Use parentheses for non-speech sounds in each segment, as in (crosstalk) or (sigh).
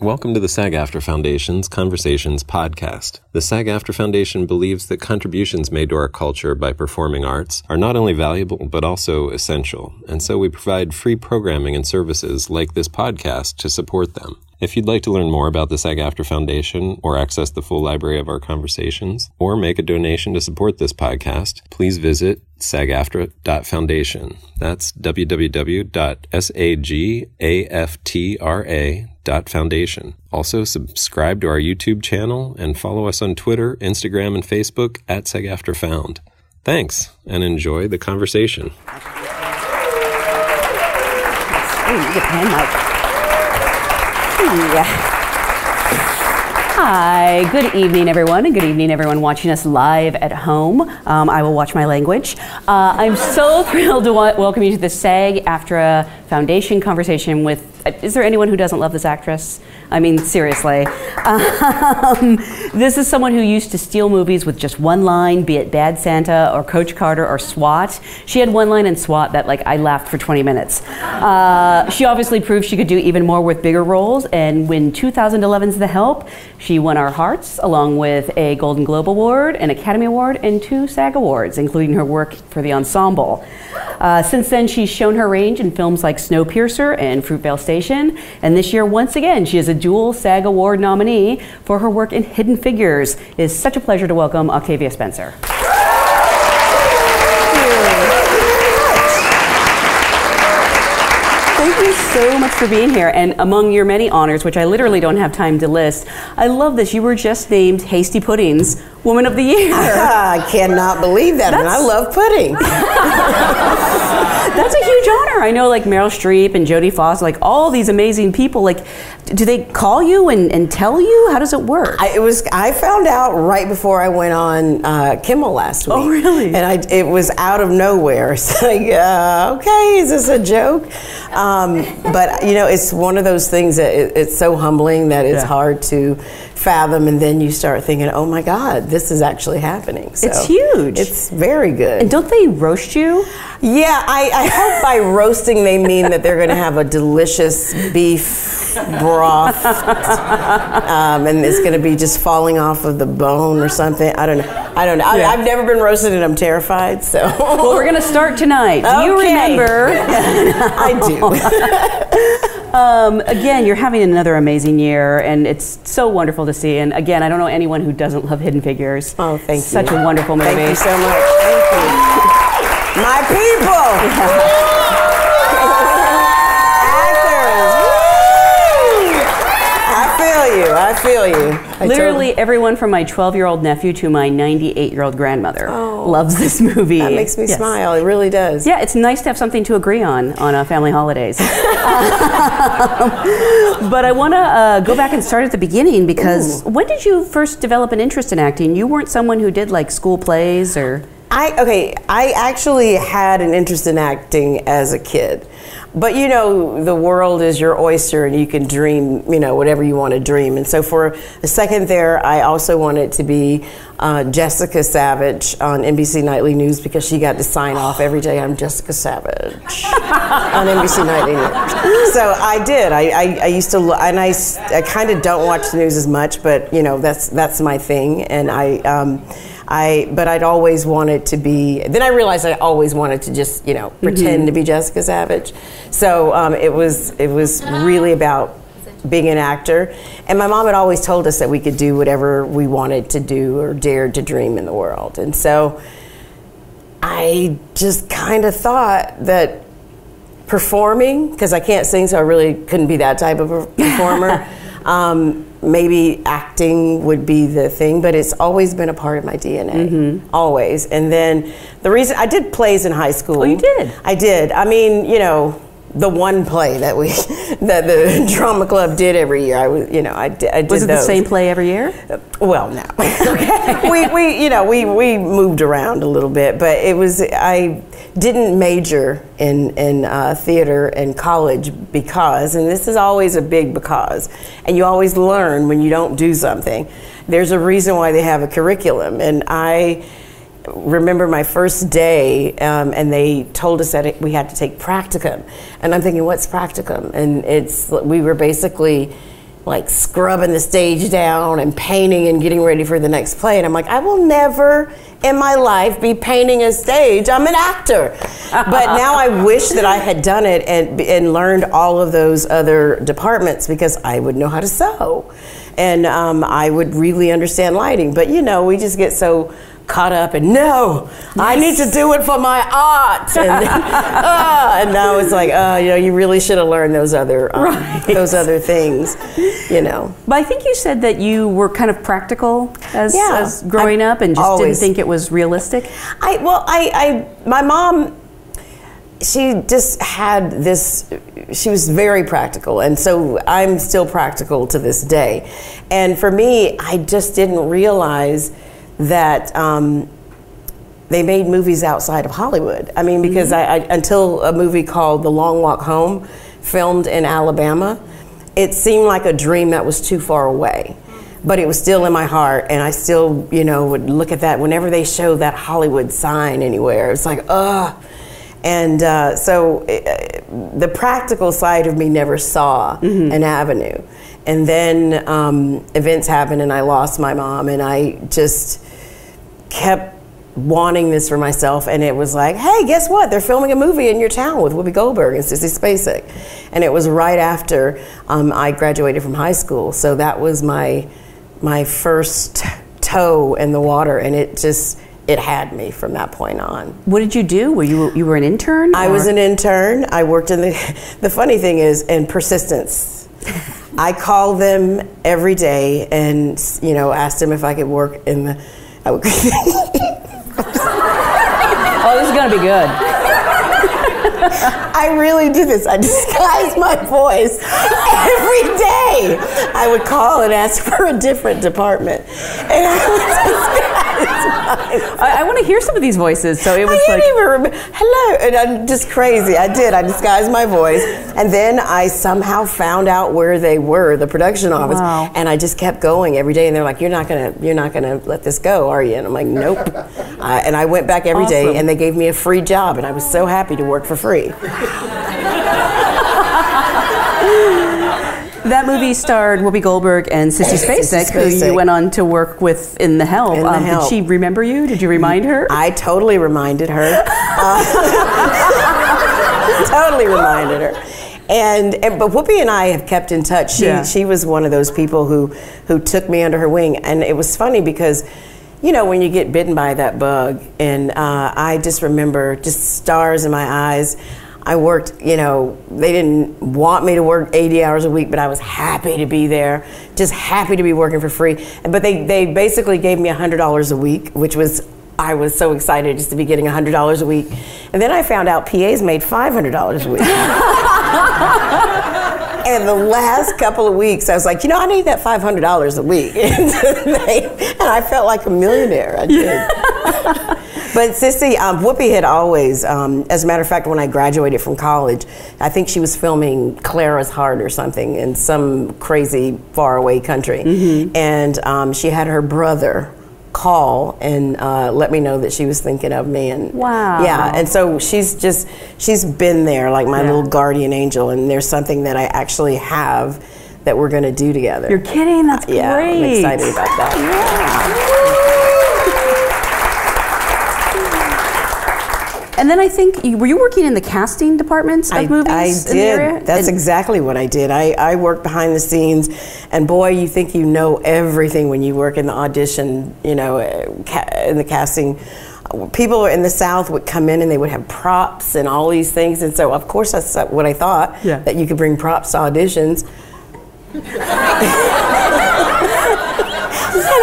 Welcome to the SAG AFTRA Foundation's Conversations podcast. The SAG AFTRA Foundation believes that contributions made to our culture by performing arts are not only valuable but also essential, and so we provide free programming and services like this podcast to support them. If you'd like to learn more about the SAG AFTRA Foundation or access the full library of our conversations or make a donation to support this podcast, please visit sagaftra.foundation. That's www.sagaftra.foundation foundation. Also, subscribe to our YouTube channel and follow us on Twitter, Instagram, and Facebook at SAGAFTRAFound. Thanks, and enjoy the conversation. Hi, good evening, everyone, and good evening, everyone watching us live at home. Um, I will watch my language. Uh, I'm so (laughs) thrilled to wa- welcome you to the SAG AFTRA Foundation conversation with is there anyone who doesn't love this actress? I mean, seriously. Um, this is someone who used to steal movies with just one line, be it Bad Santa or Coach Carter or SWAT. She had one line in SWAT that, like, I laughed for 20 minutes. Uh, she obviously proved she could do even more with bigger roles, and when 2011's The Help, she won our hearts along with a Golden Globe Award, an Academy Award, and two SAG Awards, including her work for the ensemble. Uh, since then, she's shown her range in films like Snowpiercer and Fruitvale Station, and this year, once again, she is a dual SAG Award nominee for her work in Hidden Figures. It is such a pleasure to welcome Octavia Spencer. Thank you so much for being here. And among your many honors, which I literally don't have time to list, I love this. You were just named Hasty Pudding's Woman of the Year. (laughs) I cannot believe that, That's, and I love pudding. (laughs) That's a huge honor. I know, like Meryl Streep and Jodie Foster, like all these amazing people. Like, do they call you and, and tell you? How does it work? I, it was. I found out right before I went on uh, Kimmel last oh, week. Oh, really? And I, it was out of nowhere. (laughs) It's like, uh, okay, is this a joke? Um, but you know, it's one of those things that it, it's so humbling that it's yeah. hard to fathom, and then you start thinking, oh my God, this is actually happening. So it's huge. It's very good. And don't they roast you? Yeah, I, I hope by roasting they mean that they're going to have a delicious beef broth, um, and it's going to be just falling off of the bone or something. I don't know. I don't know. I, have never been roasted, and I'm terrified. So, well, we're going to start tonight. Do okay. you remember? (laughs) I do. (laughs) Um, again, you're having another amazing year, and it's so wonderful to see. And again, I don't know anyone who doesn't love Hidden Figures. Oh, thank Such you. Such a wonderful movie. Thank you so much. Thank you. My people. you. I feel you. I Literally everyone from my 12 year old nephew to my 98 year old grandmother oh, loves this movie. That makes me yes. smile. It really does. Yeah, it's nice to have something to agree on on uh, family holidays. (laughs) but I want to uh, go back and start at the beginning because Ooh. when did you first develop an interest in acting? You weren't someone who did like school plays or. I okay. I actually had an interest in acting as a kid. But you know, the world is your oyster and you can dream, you know, whatever you want to dream. And so for a second there, I also wanted to be uh, Jessica Savage on NBC Nightly News because she got to sign off (sighs) every day. I'm Jessica Savage on NBC Nightly News. So I did. I, I, I used to, and I, I kind of don't watch the news as much, but you know, that's, that's my thing. And I, um, I, but I'd always wanted to be. Then I realized I always wanted to just, you know, pretend mm-hmm. to be Jessica Savage. So um, it was, it was really about being an actor. And my mom had always told us that we could do whatever we wanted to do or dared to dream in the world. And so I just kind of thought that performing, because I can't sing, so I really couldn't be that type of a performer. (laughs) um, maybe acting would be the thing, but it's always been a part of my DNA, mm-hmm. always. And then the reason I did plays in high school. Oh, you did? I did. I mean, you know, the one play that we (laughs) that the (laughs) drama club did every year. I was, you know, I, did, I did Was it those. the same play every year? Well, no. (laughs) we we you know we we moved around a little bit, but it was I didn't major in in uh, theater in college because, and this is always a big because, and you always learn when you don't do something. There's a reason why they have a curriculum, and I remember my first day, um, and they told us that we had to take practicum, and I'm thinking, what's practicum? And it's we were basically like scrubbing the stage down and painting and getting ready for the next play. And I'm like, I will never in my life be painting a stage. I'm an actor. but now I (laughs) wish that I had done it and, and learned all of those other departments because I would know how to sew. And um, I would really understand lighting. But you know, we just get so caught up and no, yes. I need to do it for my art. And, (laughs) (laughs) uh, and now it's like, uh, you know, you really should have learned those other um, right. those other things, you know. But I think you said that you were kind of practical as, yeah, as growing I, up and just always. didn't think it was realistic. I well, I, I my mom she just had this she was very practical and so i'm still practical to this day and for me i just didn't realize that um, they made movies outside of Hollywood. I mean, because mm-hmm. I, I, until a movie called The Long Walk Home, filmed in Alabama, it seemed like a dream that was too far away. But it was still in my heart, and I still, you know, would look at that whenever they show that Hollywood sign anywhere. It's like, ugh. And uh, so uh, the practical side of me never saw mm-hmm. an avenue. And then um, events happened, and I lost my mom, and I just kept wanting this for myself and it was like hey guess what they're filming a movie in your town with whoopi goldberg and sissy spacek and it was right after um, i graduated from high school so that was my my first toe in the water and it just it had me from that point on. What did you do? Were you you were an intern? I was an intern. I worked in the. (laughs) The funny thing is, in persistence, (laughs) I called them every day and you know asked them if I could work in the I would. (laughs) oh, this is gonna be good. I really do this. I disguise my voice every day. I would call and ask for a different department, and I would disguise I, I want to hear some of these voices. So it was I like, even remember, hello, and I'm just crazy. I did. I disguised my voice, and then I somehow found out where they were, the production office, wow. and I just kept going every day. And they're like, "You're not gonna, you're not gonna let this go, are you?" And I'm like, "Nope." uh, and I went back every awesome. day, and they gave me a free job, and I was so happy to work for free. That movie starred Whoopi Goldberg and Sissy Spacek, who you went on to work with in The Help. In the um, help. Did she remember you? Did you remind her? I totally reminded her. (laughs) Uh, (laughs) totally reminded her. And, and, but Whoopi and I have kept in touch. She yeah. she was one of those people who who took me under her wing, and it was funny because. You know, when you get bitten by that bug, and uh, I just remember just stars in my eyes. I worked, you know, they didn't want me to work 80 hours a week, but I was happy to be there, just happy to be working for free. But they, they basically gave me $100 a week, which was, I was so excited just to be getting $100 a week. And then I found out PAs made $500 a week. (laughs) and the last couple of weeks, I was like, you know, I need that $500 a week. (laughs) and I felt like a millionaire. I did. (laughs) But Sissy, um, Whoopi had always, um, as a matter of fact, when I graduated from college, I think she was filming Clara's Heart or something in some crazy faraway country. Mm-hmm. And um, she had her brother call and uh, let me know that she was thinking of me and wow yeah and so she's just she's been there like my yeah. little guardian angel and there's something that i actually have that we're going to do together you're kidding that's uh, yeah, great i'm excited about that (laughs) yeah. And then I think were you working in the casting departments of I, movies? I did. That's and exactly what I did. I, I worked behind the scenes, and boy, you think you know everything when you work in the audition, you know, uh, in the casting people in the South would come in and they would have props and all these things. And so, of course, that's what I thought yeah. that you could bring props to auditions. (laughs) and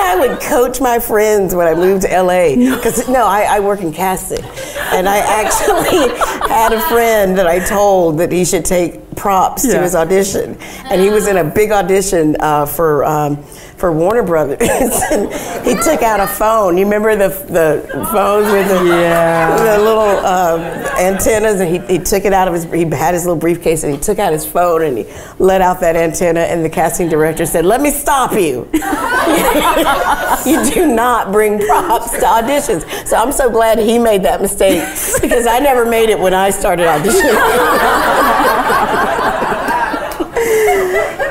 I would coach my friends when I moved to LA. Because, no, I, I work in casting. And I actually had a friend that I told that he should take props yeah. to his audition. And he was in a big audition uh, for. Um, for Warner Brothers. (laughs) and he took out a phone. You remember the the phones with the, yeah. the little um, antennas, and he, he took it out of his. He had his little briefcase, and he took out his phone and he let out that antenna. And the casting director said, "Let me stop you. (laughs) you do not bring props to auditions." So I'm so glad he made that mistake because I never made it when I started auditioning. (laughs)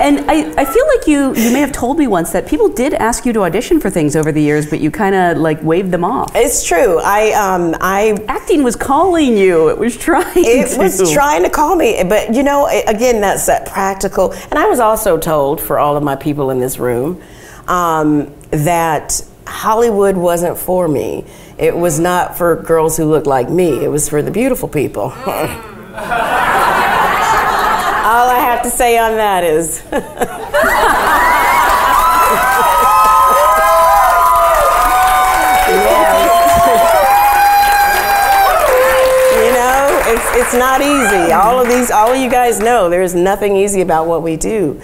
and I, I feel like you you may have told me once that people did ask you to audition for things over the years, but you kind of like waved them off. It's true. I um I Acting was calling you. It was trying. it to. was trying to call me, but you know, again, that's that practical. And I was also told for all of my people in this room um, that Hollywood wasn't for me. It was not for girls who looked like me. It was for the beautiful people. (laughs) (laughs) to say on that is. (laughs) You know, it's it's not easy. All of these, all of you guys know, there's nothing easy about what we do,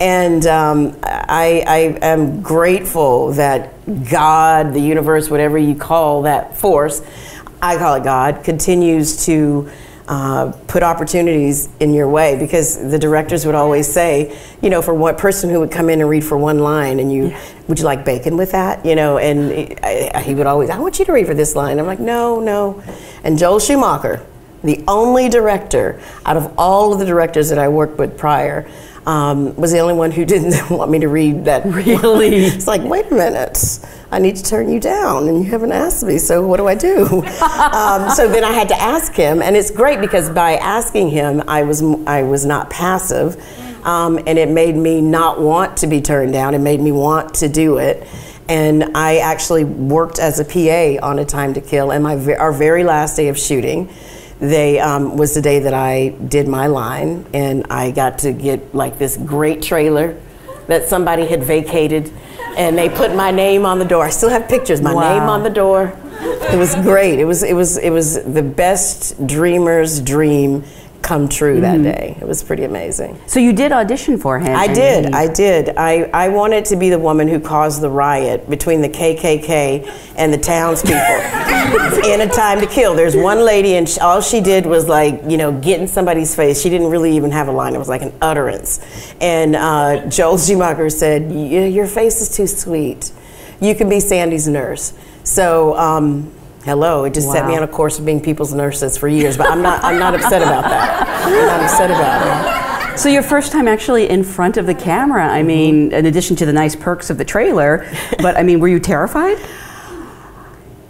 and um, I, I am grateful that God, the universe, whatever you call that force, I call it God, continues to. Uh, put opportunities in your way because the directors would always say, you know, for one person who would come in and read for one line, and you, would you like bacon with that? You know, and he, I, he would always, I want you to read for this line. I'm like, no, no. And Joel Schumacher, the only director out of all of the directors that I worked with prior, um, was the only one who didn't (laughs) want me to read that. Really? (laughs) it's like, wait a minute, I need to turn you down, and you haven't asked me, so what do I do? (laughs) um, so then I had to ask him, and it's great because by asking him, I was I was not passive, um, and it made me not want to be turned down. It made me want to do it. And I actually worked as a PA on A Time to Kill, and my our very last day of shooting, they um, was the day that I did my line, and I got to get like this great trailer that somebody had vacated, and they put my name on the door. I still have pictures. My Wow. name on the door. It was great. It was it was it was the best dreamer's dream come true that day. It was pretty amazing. So you did audition for him. I did. he- I did. I, I wanted to be the woman who caused the riot between the KKK and the townspeople (laughs) in A Time to Kill. There's one lady, and sh all she did was like, you know, get in somebody's face. She didn't really even have a line. It was like an utterance. And uh, Joel Schumacher said, "Y- "Your face is too sweet. You can be Sandy's nurse." So. Um, Hello, it just set me on a course of being people's nurses for years, but I'm not. I'm not upset about that. I'm not upset about it. So your first time actually in front of the camera. I mean, in addition to the nice perks of the trailer, but I mean, were you terrified?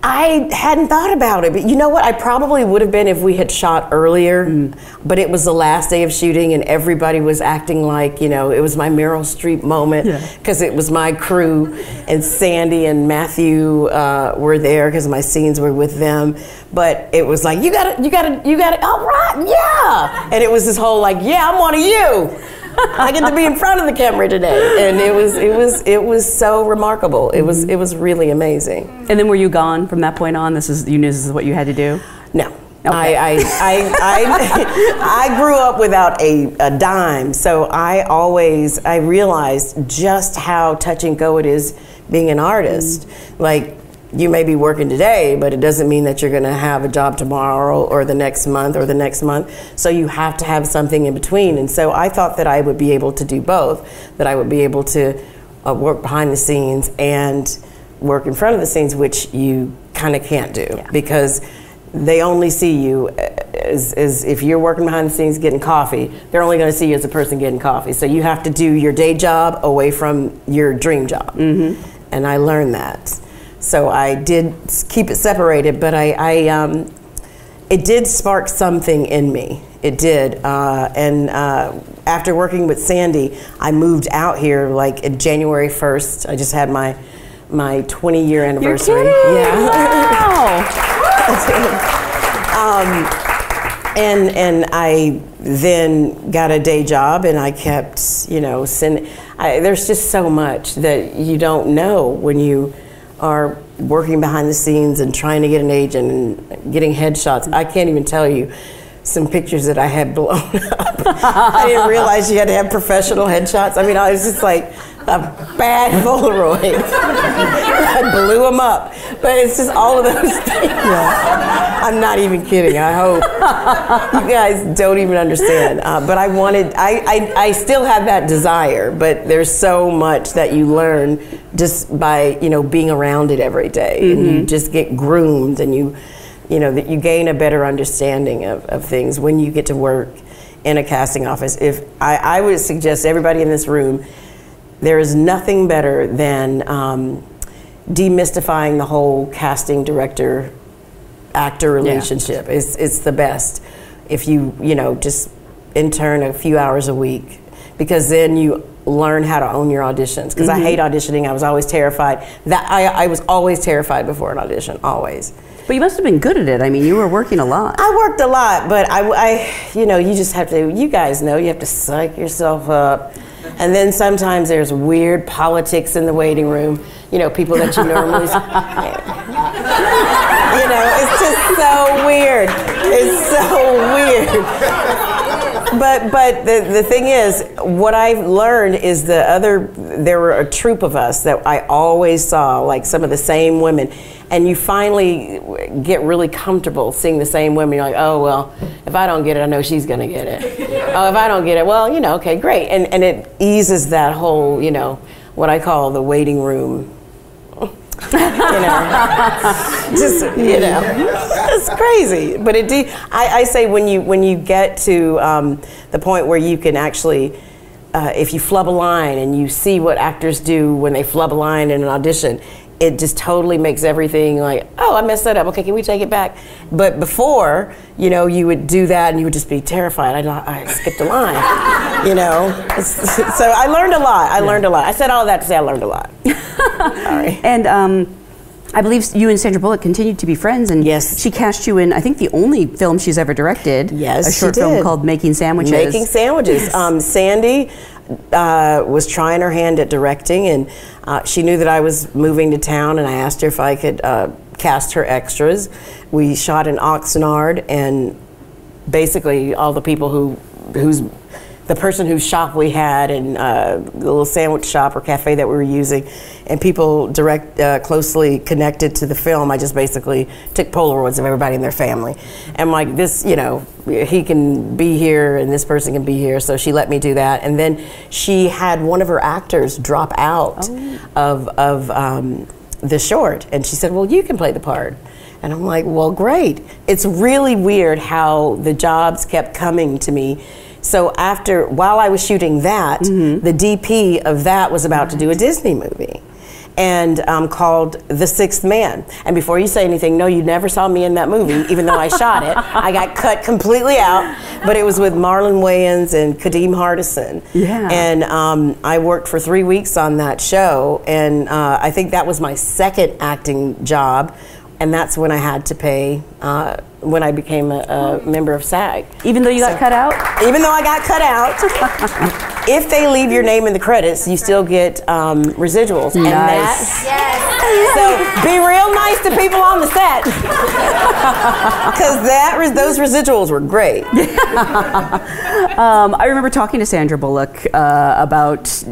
I hadn't thought about it, but you know what? I probably would have been if we had shot earlier. Mm. But it was the last day of shooting, and everybody was acting like you know it was my Meryl Streep moment Yeah. because it was my crew, and Sandy and Matthew uh, were there because my scenes were with them. But it was like you got to, you got to, you got to. All right, yeah. And it was this whole like, yeah, I'm one of you. I get to be in front of the camera today, and it was, it was, it was so remarkable. It was, it was really amazing. And then were you gone from that point on? This is you knew this is what you had to do. No. I, I, I, I, (laughs) I grew up without a, a dime, so I always I realized just how touch and go it is being an artist. Like you may be working today, but it doesn't mean that you're going to have a job tomorrow or the next month or the next month. So you have to have something in between. And so I thought that I would be able to do both. That I would be able to uh, work behind the scenes and work in front of the scenes, which you kind of can't do because they only see you as, as if you're working behind the scenes getting coffee, they're only going to see you as a person getting coffee. So you have to do your day job away from your dream job. Mm-hmm. And I learned that. So I did keep it separated, but I, I um, it did spark something in me. It did. Uh, and uh, after working with Sandy, I moved out here like January 1st. I just had my my 20 year anniversary. Yeah. Wow. (laughs) um, and and I then got a day job, and I kept, you know, send. I, there's just so much that you don't know when you are working behind the scenes and trying to get an agent and getting headshots. I can't even tell you some pictures that I had blown (laughs) up. I didn't realize you had to have professional headshots. I mean, I was just like a bad (laughs) Polaroid. I blew them up. But it's just all of those (laughs) things. I'm not even kidding. I hope you guys don't even understand. Uh, but I wanted, I, I, I still have that desire, but there's so much that you learn just by, you know, being around it every day. And you just get groomed and you, you know, that you gain a better understanding of, of things when you get to work in a casting office, if I, I would suggest everybody in this room, there is nothing better than um, demystifying the whole casting director actor relationship. It's it's the best if you you know just intern a few hours a week because then you learn how to own your auditions because I hate auditioning. I was always terrified. That I, I was always terrified before an audition, always. But you must have been good at it. I mean, you were working a lot. I worked a lot, but I, I, you know, you just have to. You guys know you have to psych yourself up, and then sometimes there's weird politics in the waiting room. You know, people that you normally. you know, it's just so weird. It's so weird but but the, the thing is, what I've learned is the other. There were a troop of us that I always saw, like some of the same women, and you finally get really comfortable seeing the same women. You're like, oh well, if I don't get it, I know she's gonna get it. (laughs) oh, if I don't get it, well, you know, okay, great, and and it eases that whole, you know, what I call the waiting room you know, (laughs) just you know, it's crazy. But it, de- I, I say when you when you get to um, the point where you can actually. Uh, if you flub a line and you see what actors do when they flub a line in an audition, it just totally makes everything like, oh, I messed that up. Okay, can we take it back? But before, you know, you would do that and you would just be terrified. I, I skipped a line, you know. (laughs) so I learned a lot. I learned a lot. I said all that to say I learned a lot. Sorry. (laughs) And um, I believe you and Sandra Bullock continued to be friends, and Yes. she cast you in. I think the only film she's ever directed. Yes, a short film called Making Sandwiches. Making sandwiches. Um, Sandy uh, was trying her hand at directing, and uh, she knew that I was moving to town, and I asked her if I could uh, cast her extras. We shot in Oxnard, and basically all the people who who's the person whose shop we had and uh, the little sandwich shop or cafe that we were using and people direct uh, closely connected to the film. I just basically took polaroids of everybody in their family. And like this you know he can be here and this person can be here so she let me do that. And then she had one of her actors drop out of, of um, the short. And she said well you can play the part. And I'm like, well, great. It's really weird how the jobs kept coming to me. So after, while I was shooting that, the DP of that was about to do a Disney movie. And um, called The Sixth Man. And before you say anything, no, you never saw me in that movie, even though I shot it. I got (laughs) cut completely out, but it was with Marlon Wayans and Kadeem Hardison. Yeah. And um, I worked for three weeks on that show, and uh, I think that was my second acting job, and that's when I had to pay uh, when I became a, a member of SAG. Even though you got cut out. Even though I got cut out, (laughs) if they leave your name in the credits, you still get um, residuals. And Nice. that, so be real nice to people on the set, (laughs) because that res- those residuals were great. (laughs) Um, I remember talking to Sandra Bullock uh, about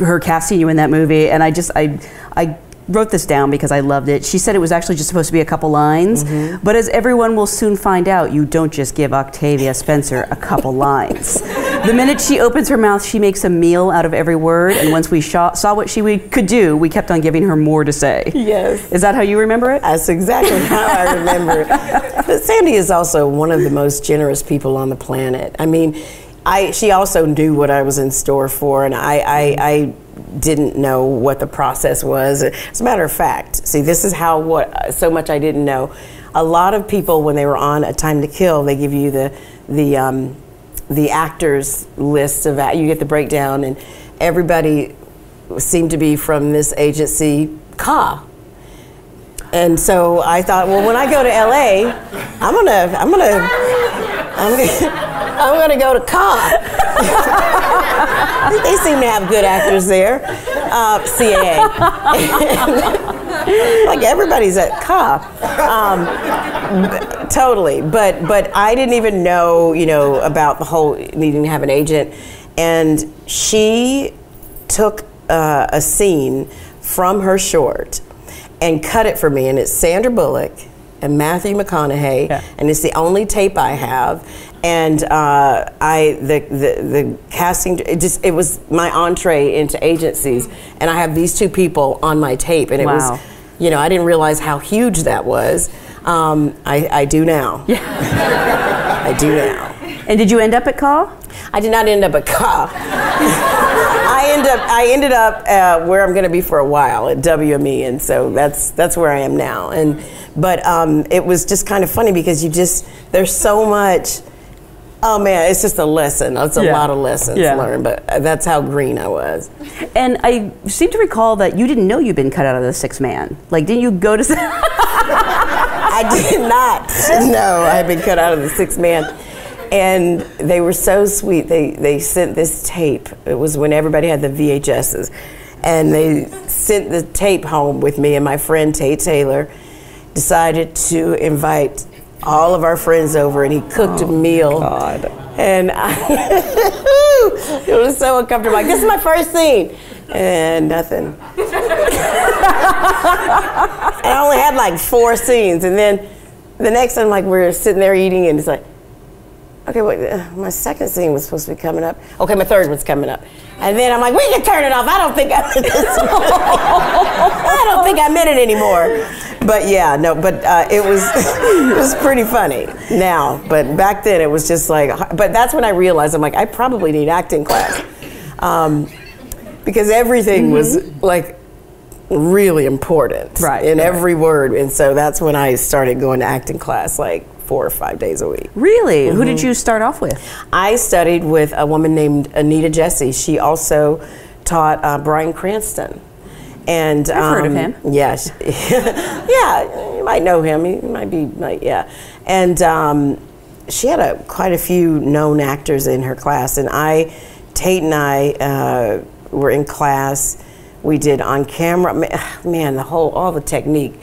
her casting you in that movie, and I just I I wrote this down because I loved it. She said it was actually just supposed to be a couple lines, Mm-hmm. but as everyone will soon find out, you don't just give Octavia Spencer a couple (laughs) lines. The minute she opens her mouth, she makes a meal out of every word, and once we sho- saw what she we could do, we kept on giving her more to say. Yes. Is that how you remember it? That's exactly how I remember it. But Sandy is also one of the most generous people on the planet. I mean, I she also knew what I was in store for, and I, I, I didn't know what the process was. As a matter of fact, see, this is how what so much I didn't know. A lot of people, when they were on A Time to Kill, they give you the the um, the actors list of you get the breakdown, and everybody seemed to be from this agency, Ka. And so I thought, well, when I go to LA, I'm gonna, I'm gonna, I'm gonna, (laughs) I'm gonna go to Ka. (laughs) (laughs) they seem to have good actors there, uh, CAA. (laughs) like everybody's at Ka. Um, totally, but but I didn't even know, you know, about the whole needing to have an agent, and she took uh, a scene from her short and cut it for me, and it's Sandra Bullock and Matthew McConaughey, Yeah. and it's the only tape I have. And uh, I the, the the casting it just it was my entree into agencies, and I have these two people on my tape, and it Wow. was, you know, I didn't realize how huge that was. Um, I, I do now. (laughs) Yeah. I do now. And did you end up at Call? I did not end up at Caw. (laughs) I end up I ended up uh, where I'm going to be for a while at WME, and so that's that's where I am now. And but um, it was just kind of funny because you just there's so much. Oh man, it's just a lesson. It's a Yeah. lot of lessons Yeah. learned, but uh, that's how green I was. And I seem to recall that you didn't know you'd been cut out of the Sixth Man. Like, didn't you go to? (laughs) I did not know I had been cut out of the Sixth Man. And they were so sweet. They they sent this tape. It was when everybody had the VHSs. And they sent the tape home with me and my friend Tate Taylor decided to invite all of our friends over and he cooked a oh, meal. God. And I, (laughs) it was so uncomfortable. Like, this is my first scene. And nothing. And (laughs) I only had like four scenes, and then the next time, like we're sitting there eating, and it's like, okay, wait, uh, my second scene was supposed to be coming up. Okay, my third one's coming up, and then I'm like, we can turn it off. I don't think I'm this. (laughs) I don't think I'm in it anymore. But yeah, no, but uh, it was (laughs) it was pretty funny now. But back then, it was just like, but that's when I realized I'm like, I probably need acting class. Um, because everything was like really important Right, in right. every word and so that's when i started going to acting class like four or five days a week. Really? Who did you start off with? i studied with a woman named anita jesse. She also taught uh, Bryan Cranston. And I've heard of um, him. yeah (laughs) yeah you might know him. He might be like yeah. And um, she had a quite a few known actors in her class. And i tate and i uh, were in class. We did on camera. (sighs) Man the whole all the technique.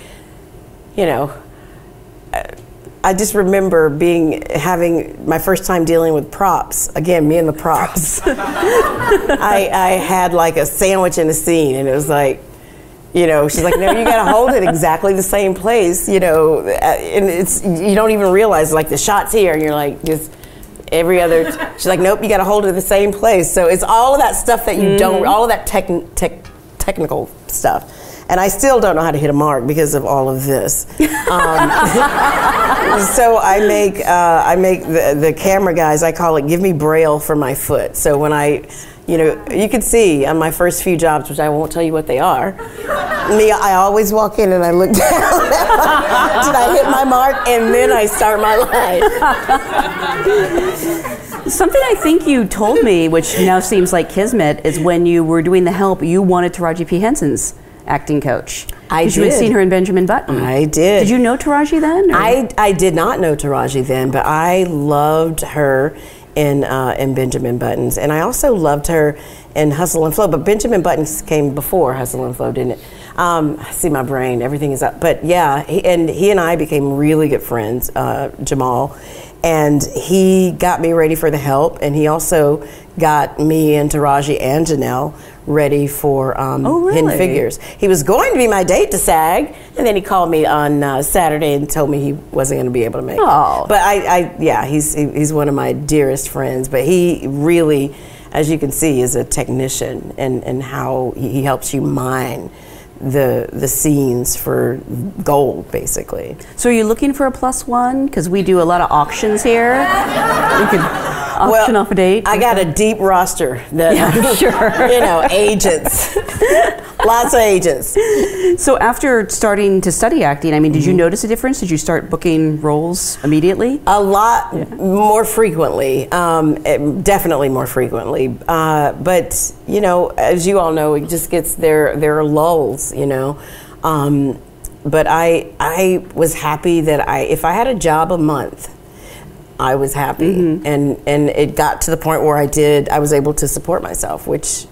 You know I just remember being having my first time dealing with props. Again, me and the props. (laughs) I, I had like a sandwich in a scene, and it was like, you know, she's like, no, you got to hold it exactly the same place, you know, uh, and it's you don't even realize like the shots here, and you're like just every other. She's like, nope, you got to hold it the same place. So it's all of that stuff that you don't, all of that tech, tech, technical stuff. And I still don't know how to hit a mark because of all of this. Um, (laughs) so I make uh, I make the, the camera guys. I call it "Give me braille for my foot." So when I, you know, you can see on my first few jobs, which I won't tell you what they are. Me, I always walk in and I look (laughs) down. Did I hit my mark? And then I start my line. Something I think you told me, which now seems like kismet, is when you were doing the help, you wanted Taraji P. Henson's acting coach. I 'Cause You had did. seen her in Benjamin Button. I did. Did you know Taraji then? or- I, I did not know Taraji then, but I loved her in uh, in Benjamin Buttons, and I also loved her in Hustle and Flow. But Benjamin Buttons came before Hustle and Flow, didn't it? Um, I see my brain; everything is up. But yeah, he, and he and I became really good friends, uh, Jamal, and he got me ready for the help, and he also got me and Taraji and Janelle ready for um, Oh, Hidden? Figures. He was going to be my date to SAG, and then he called me on uh, Saturday and told me he wasn't going to be able to make Oh. it. But I, I yeah, he's he- he's one of my dearest friends. But he really, as you can see, is a technician, and and how he, he helps you mine the the scenes for gold, basically. So are you looking for a plus one? Because we do a lot of auctions here. We could auction off a date. I got a deep roster that Yeah, (laughs) sure. you know agents, (laughs) lots of agents. So after starting to study acting, I mean, Mm-hmm. did you notice a difference? Did you start booking roles immediately? A lot more frequently, um, eh, definitely more frequently. Uh, but you know, as you all know, it just gets there. There are lulls, you know. Um, but I, I was happy that I, if I had a job a month, I was happy, and and it got to the point where I did. I was able to support myself, which,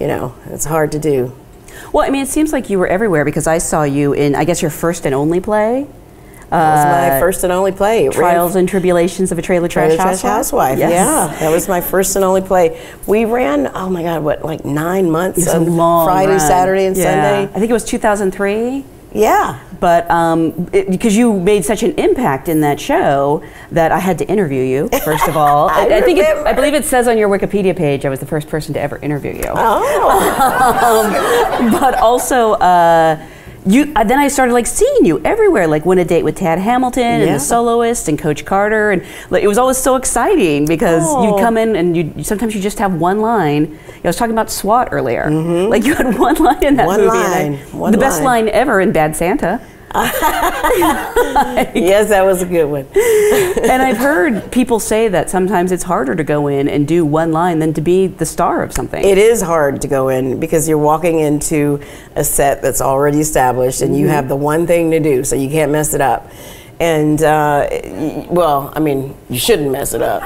you know, it's hard to do. Well, I mean, it seems like you were everywhere because I saw you in, I guess, your first and only play, That was my Uh, first and only play. Trials and Tribulations of a Trailer Trash Trailer Trash Housewife. Housewife. Yes. Yeah, that was my first and only play. We ran, oh my God, what, like nine months It was a of long Friday, run. Saturday, and Yeah. Sunday. I think it was 2003. Yeah. But um, it, because you made such an impact in that show that I had to interview you. First of all, (laughs) I think it. I believe it says on your Wikipedia page I was the first person to ever interview you. Oh. (laughs) but also, uh, you uh, then I started like seeing you everywhere, like win a date with Tad Hamilton and the soloist and Coach Carter, and like, it was always so exciting because Oh. you'd come in and you sometimes you just have one line. I was talking about SWAT earlier, like you had (laughs) one line in that Mm-hmm. One movie, I- line, one the best line. line ever in Bad Santa. (laughs) yes, that was a good one. (laughs) and I've heard (laughs) people say that sometimes it's harder to go in and do one line than to be the star of something. It is hard to go in because you're walking into a set that's already established and Mm-hmm. you have the one thing to do, so you can't mess it up. And uh, well, I mean, you shouldn't mess it up.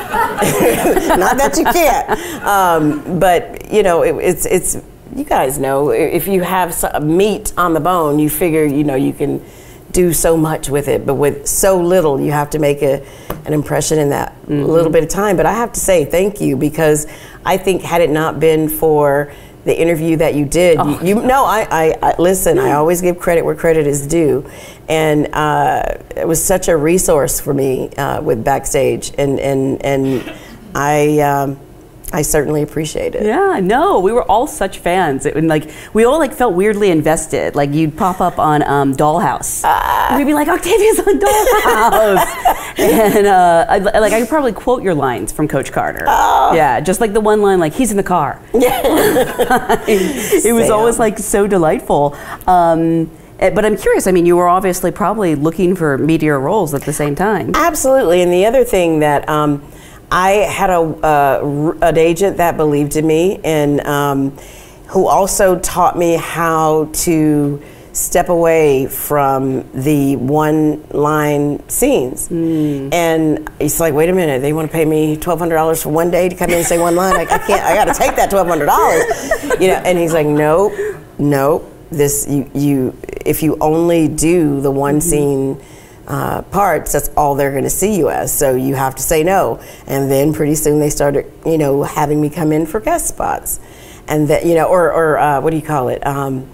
Not that you can't, um, but you know, it, it's it's. You guys know if you have meat on the bone, you figure you know you can do so much with it, but with so little, you have to make a, an impression in that little bit of time. But I have to say thank you because I think had it not been for the interview that you did, you, you no, I, I, I listen. I always give credit where credit is due, and uh, it was such a resource for me uh, with backstage, and and and I. Um, I certainly appreciate it. Yeah, no, we were all such fans. It, and like we all like felt weirdly invested. Like you'd pop up on um, Dollhouse, and we'd be like, "Octavia's on Dollhouse," (laughs) and uh, I, like I could probably quote your lines from Coach Carter. Yeah, just like the one line, like "He's in the car." (laughs) it was Sam. always like so delightful. Um, eh, but I'm curious. I mean, you were obviously probably looking for meatier roles at the same time. Absolutely. And the other thing that um, I had a uh, an agent that believed in me and um, who also taught me how to step away from the one line scenes. And it's like, wait a minute, they want to pay me twelve hundred dollars for one day to come in and say one line. I, I can't. I got to take that twelve hundred dollars. You know. And he's like, nope, nope. This you you if you only do the one scene uh, parts, that's all they're going to see you as. So you have to say no. And then pretty soon they started, you know, having me come in for guest spots, and that you know, or or uh, what do you call it? Um,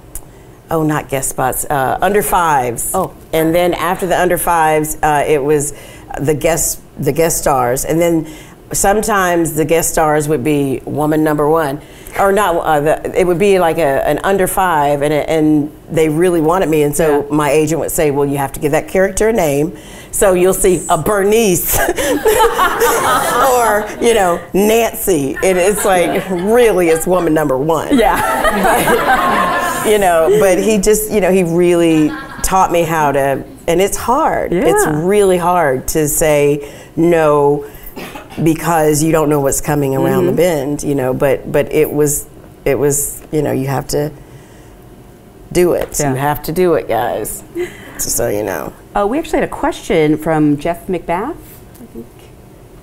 oh, not guest spots, uh, under fives. Oh. and then after the under fives, uh, it was the guest the guest stars, and then sometimes the guest stars would be woman number one. Or not, uh, the, it would be like a, an under five, and, and they really wanted me. And so Yeah. my agent would say, Well, you have to give that character a name. So you'll see a Bernice (laughs) or, you know, Nancy. And it's like, really, it's woman number one Yeah, but, you know, but he just, you know, he really taught me how to, and it's hard. It's really hard to say no because you don't know what's coming around the bend, you know, but but it was it was, you know, you have to do it. Yeah. You have to do it, guys. Just so you know. uh, we actually had a question from Jeff McBath. I think.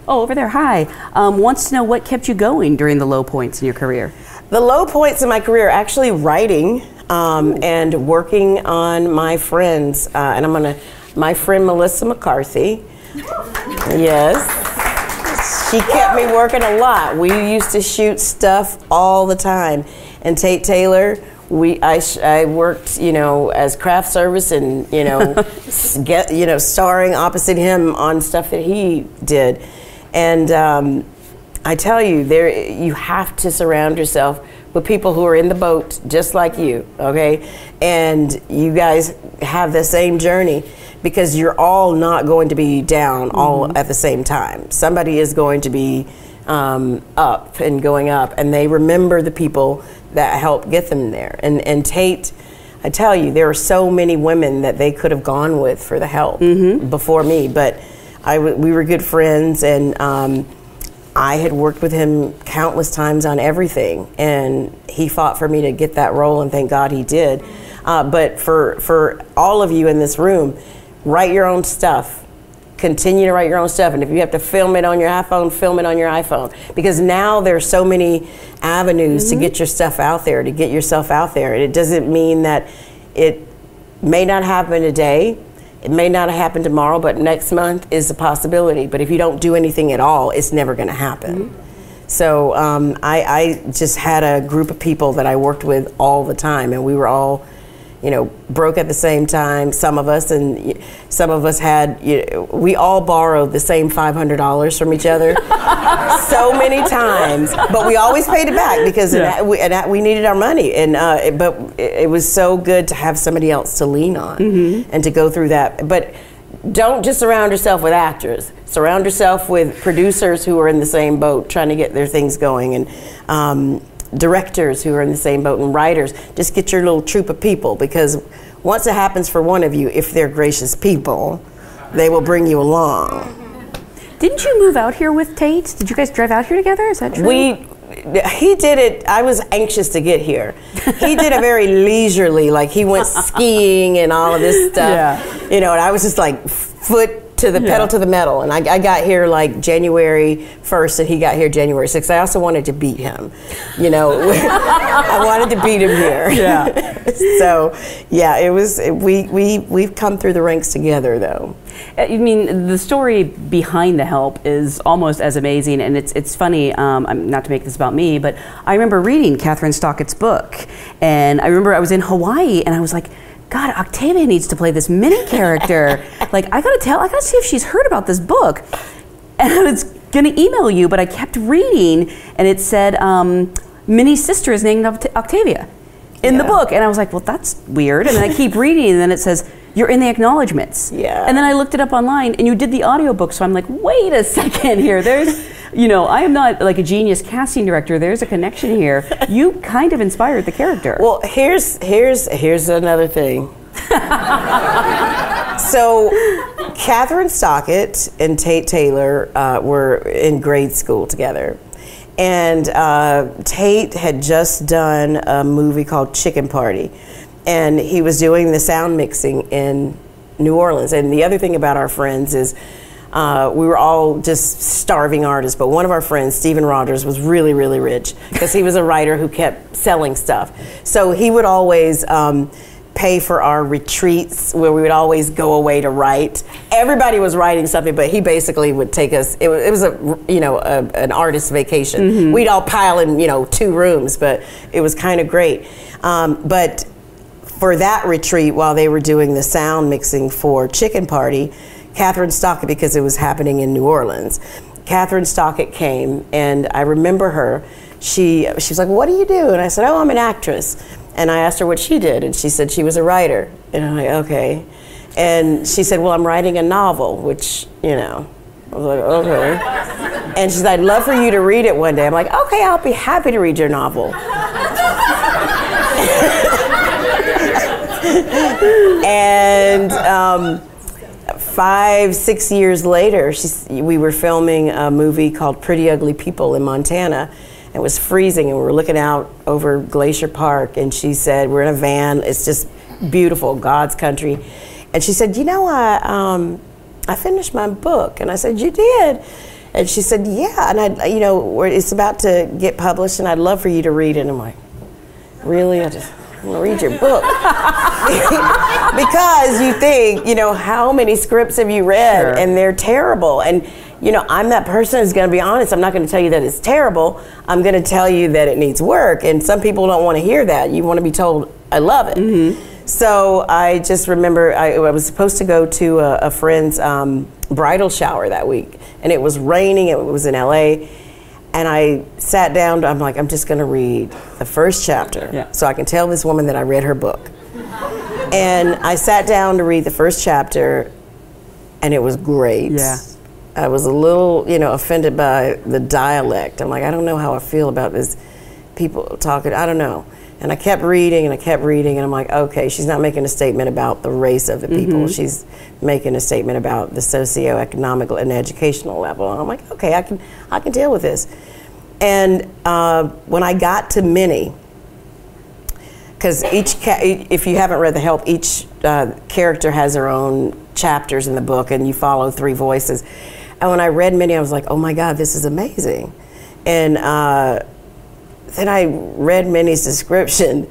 Oh, over there. Hi. Um, wants to know what kept you going during the low points in your career. The low points in my career actually writing um, and working on my friends. Uh, and I'm going to, my friend Melissa McCarthy. (laughs) Yes. She kept me working a lot. We used to shoot stuff all the time. And Tate Taylor, we I, sh- I worked, you know, as craft service and, you know, (laughs) get, you know, starring opposite him on stuff that he did. And um, I tell you, there you have to surround yourself with people who are in the boat just like you, okay? And you guys have the same journey because you're all not going to be down all at the same time. Somebody is going to be um, up and going up, and they remember the people that helped get them there. And and Tate. I tell you, there are so many women that they could have gone with for the help before me, but I w- we were good friends, and um, I had worked with him countless times on everything, and he fought for me to get that role, and thank God he did. Uh, but for for all of you in this room, write your own stuff. Continue to write your own stuff, and if you have to film it on your iPhone, film it on your iPhone. Because now there's so many avenues to get your stuff out there, to get yourself out there. And it doesn't mean that it may not happen today, it may not happen tomorrow, but next month is a possibility. But if you don't do anything at all, it's never going to happen. So um, I, I just had a group of people that I worked with all the time, and we were all, you know, broke at the same time. Some of us, and some of us had. You know, we all borrowed the same five hundred dollars from each other, (laughs) so many times. But we always paid it back because Yeah. we, that- we needed our money. And uh, it- but it, it was so good to have somebody else to lean on and to go through that. But don't just surround yourself with actors. Surround yourself with producers who are in the same boat, trying to get their things going, and um, directors who are in the same boat, and writers. Just get your little troop of people because once it happens for one of you, if they're gracious people, they will bring you along. Didn't you move out here with Tate? Did you guys drive out here together? Is that true? We he did it. I was anxious to get here. He did it very (laughs) leisurely, like he went skiing and all of this stuff. Yeah. You know, and I was just like foot to the Yeah. pedal to the metal. And I, I got here like January 1st, and he got here January 6th. I also wanted to beat him. You know, (laughs) I wanted to beat him here. Yeah. (laughs) so, yeah, it was. We we we've come through the ranks together, though. I mean, the story behind the help is almost as amazing, and it's it's funny. Um, I'm- not to make this about me, but I remember reading Kathryn Stockett's book, and I remember I was in Hawaii, and I was like. God, Octavia needs to play this Minnie character. (laughs) like, I gotta tell, I gotta see if she's heard about this book. And I was gonna email you, but I kept reading, and it said um, Minnie's sister is named Octavia in the book, and I was like, well, that's weird. And then I keep reading, and then it says you're in the acknowledgments. Yeah. And then I looked it up online, and you did the audiobook, so I'm like, wait a second here. There's, you know, I am not like a genius casting director. There's a connection here. (laughs) You kind of inspired the character. Well, here's here's here's another thing. (laughs) so, Kathryn Stockett and Tate Taylor uh, were in grade school together, and uh, Tate had just done a movie called Chicken Party, and he was doing the sound mixing in New Orleans. And the other thing about our friends is. Uh, we were all just starving artists, but one of our friends, Stephen Rogers, was really, really rich because he was a writer who kept selling stuff. So he would always um, pay for our retreats where we would always go away to write. Everybody was writing something, but he basically would take us. It was, it was a you know a, an artist vacation. We'd all pile in you know two rooms, but it was kind of great. Um, but for that retreat while they were doing the sound mixing for Chicken Party, Kathryn Stockett, because it was happening in New Orleans, Kathryn Stockett came, and I remember her. She she was like, "What do you do?" And I said, "Oh, I'm an actress." And I asked her what she did, and she said she was a writer. And I'm like, "Okay." And she said, "Well, I'm writing a novel," which you know. I was like, okay. And she said, I'd love for you to read it one day. I'm like, okay, I'll be happy to read your novel. (laughs) and um, five, six years later, we were filming a movie called Pretty Ugly People in Montana. It was freezing, and we were looking out over Glacier Park. And she said, "We're in a van. It's just beautiful, God's country." And she said, "You know, I um, I finished my book." And I said, "You did?" And she said, "Yeah." And I, you know, it's about to get published, and I'd love for you to read it. And I'm like, "Really? I just." To read your book. (laughs) Because you think you know how many scripts have you read Sure. and they're terrible? And you know i'm that person who's going to be honest. I'm not going to tell you that it's terrible. I'm going to tell you that it needs work. And some people don't want to hear that. You want to be told i love it. So i just remember I, I was supposed to go to a, a friend's um, bridal shower that week. And it was raining. It was in la and I sat down. I'm like, I'm just going to read the first chapter, Yeah. so I can tell this woman that I read her book. and I sat down to read the first chapter, and it was great. Yeah. I was a little, you know, offended by the dialect. I'm like, I don't know how I feel about this people talking. I don't know. And I kept reading and I kept reading, and I'm like, okay, she's not making a statement about the race of the people. She's making a statement about the socioeconomic and educational level. And I'm like, okay, I can, I can deal with this. And uh, when I got to Minnie, because each ca- if you haven't read the help each uh, character has their own chapters in the book and you follow three voices and when i read Minnie, i was like oh my god this is amazing and uh, then i read minnie's description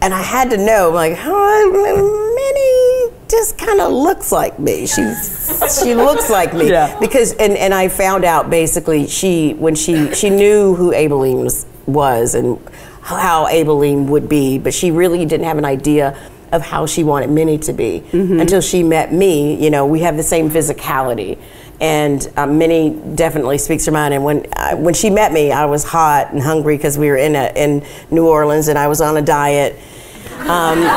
and i had to know like oh, minnie just kind of looks like me she's she looks like me Yeah. because and, and i found out basically she when she she knew who aibileen was was and how Aibileen would be, but she really didn't have an idea of how she wanted Minnie to be mm-hmm. until she met me. You know, we have the same physicality. And uh, Minnie definitely speaks her mind. And when uh, when she met me, I was hot and hungry because we were in a, in New Orleans and I was on a diet. Um, (laughs)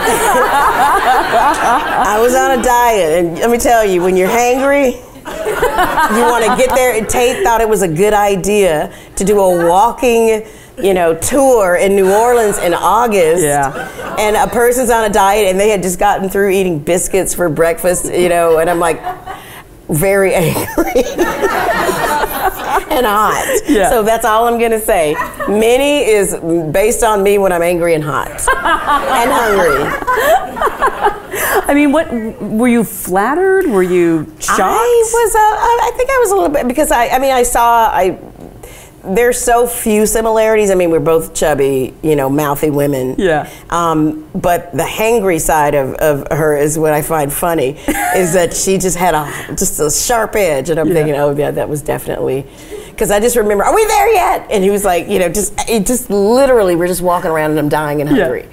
I was on a diet, and let me tell you, when you're hangry, you want to get there. And Tate thought it was a good idea to do a walking, you know, tour in New Orleans in August. Yeah. And a person's on a diet, and they had just gotten through eating biscuits for breakfast, you know, and I'm like, very (laughs) angry and hot. Yeah. So that's all I'm gonna say. Minnie is based on me when I'm angry and hot and hungry. I mean, what were you flattered? Were you shocked? I was. Uh, I think I was a little bit because I. I mean, I saw. I. There's so few similarities. I mean, we're both chubby, you know, mouthy women. Yeah. Um, but the hangry side of, of her is what I find funny, (laughs) is that she just had a just a sharp edge, and I'm Yeah. thinking, oh yeah, that was definitely. Because I just remember, are we there yet? And he was like, you know, just it just literally, we're just walking around and I'm dying and Yeah. hungry.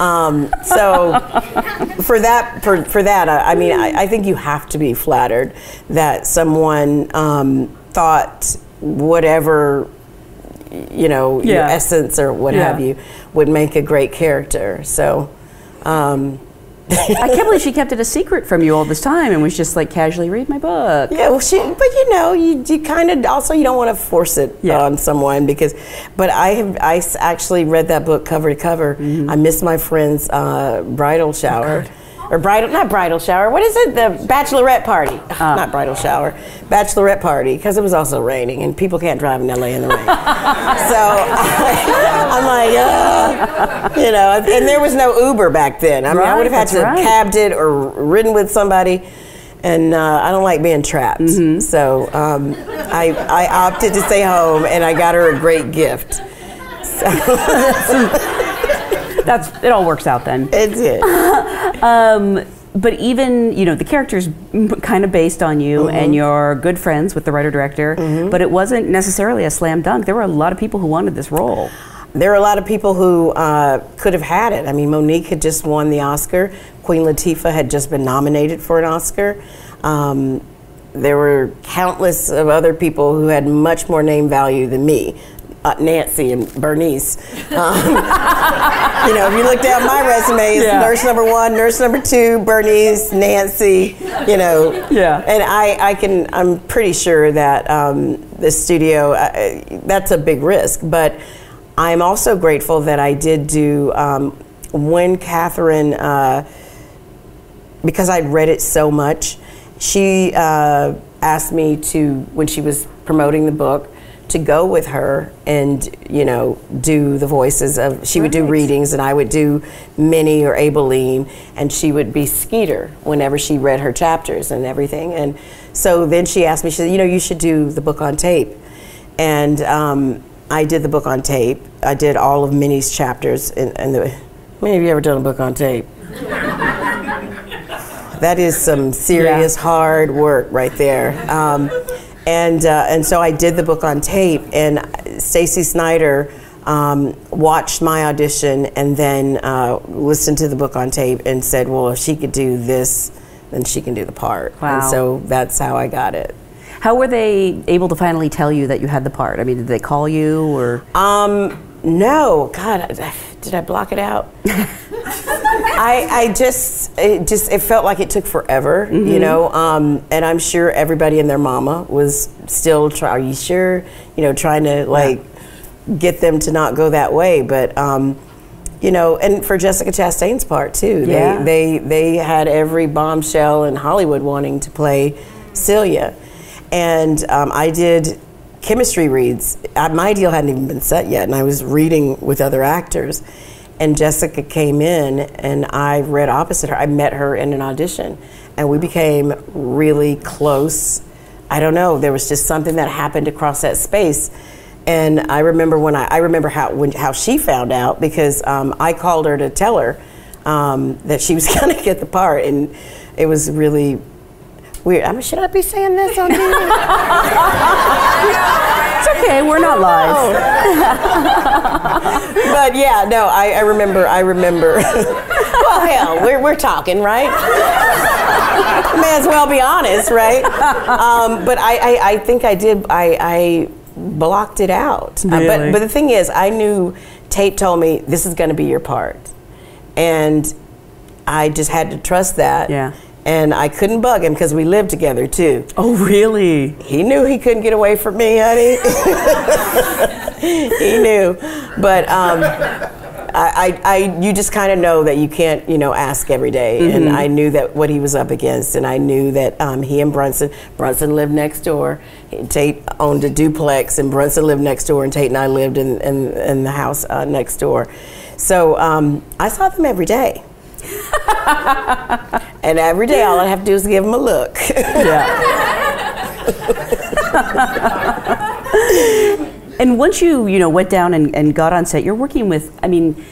Um, so for that, for, for that, I, I mean, I, I think you have to be flattered that someone um, thought whatever, you know, your essence or what Yeah. have you would make a great character. So. Um, I can't believe (laughs) she kept it a secret from you all this time and was just like casually read my book. Yeah, well, she, but you know, you, you kind of also you don't want to force it Yeah. on someone because. But I have I actually read that book cover to cover. Mm-hmm. I missed my friend's uh, bridal shower. Oh, or bridal, not bridal shower. What is it? The bachelorette party. Ah. not bridal shower. Bachelorette party because it was also raining and people can't drive in LA in the rain. (laughs) so (laughs) I'm like, uh, you know, and there was no Uber back then. I mean, I would have had to right. cabbed it or ridden with somebody. And uh, I don't like being trapped. Mm-hmm. So um, I, I opted to stay home and I got her a great gift. (laughs) That's it. All works out then. It did. (laughs) Um, but even you know the character's kind of based on you, Mm-hmm. and you're good friends with the writer director. But it wasn't necessarily a slam dunk. There were a lot of people who wanted this role. There are a lot of people who uh, could have had it. I mean, Mo'Nique had just won the Oscar. Queen Latifah had just been nominated for an Oscar. Um, there were countless of other people who had much more name value than me. Uh, Nancy and Bernice. Um, (laughs) you know, if you look down my resume, it's Yeah. nurse number one, nurse number two, Bernice, Nancy. You know, Yeah. and I, I can, I'm pretty sure that um, the studio, uh, that's a big risk. But I'm also grateful that I did do um, when Kathryn, uh, because I'd read it so much, she uh, asked me to, when she was promoting the book, to go with her and you know do the voices of she would do readings and I would do Minnie or Aibileen and she would be Skeeter whenever she read her chapters and everything. And so then she asked me she said you know you should do the book on tape. And um, I did the book on tape. I did all of Minnie's chapters and, and the, how many of you ever done a book on tape? (laughs) That is some serious hard work right there. Um, and uh, and so I did the book on tape, and Stacey Snider um, watched my audition and then uh, listened to the book on tape and said, "Well, if she could do this, then she can do the part." Wow. And so that's how I got it. How were they able to finally tell you that you had the part? I mean, did they call you or? Um, no, God, did I block it out? (laughs) I, I just, it just, it felt like it took forever, you know. Um, and I'm sure everybody and their mama was still try. Are you sure? You know, trying to like get them to not go that way. But um, you know, and for Jessica Chastain's part too, Yeah. they they they had every bombshell in Hollywood wanting to play Celia, and um, I did chemistry reads. My deal hadn't even been set yet, and I was reading with other actors. And Jessica came in, and I read opposite her. I met her in an audition, and we became really close. I don't know. There was just something that happened across that space. And I remember when I, I remember how when how she found out because um, I called her to tell her um, that she was (laughs) going to get the part, and it was really weird. I mean, should I be saying this on (laughs) TV? It's okay, we're not live. (laughs) but yeah, no, I, I remember. I remember. (laughs) well, hell, we're we're talking, right? (laughs) May as well be honest, right? Um, but I, I, I think I did. I, I blocked it out. Uh, Really? but but the thing is, I knew Tate told me this is going to be your part, and I just had to trust that. Yeah. And I couldn't bug him because we lived together too. Oh, really? He knew he couldn't get away from me, honey. (laughs) he knew, but um, I, I, I, you just kind of know that you can't, you know, ask every day. And I knew that what he was up against, and I knew that um, he and Brunson, Brunson lived next door. Tate owned a duplex, and Brunson lived next door, and Tate and I lived in in, in the house uh, next door. So um, I saw them every day. (laughs) and every day, all I have to do is give him a look. yeah. (laughs) And once you, you know, went down and, and got on set, you're working with, I mean,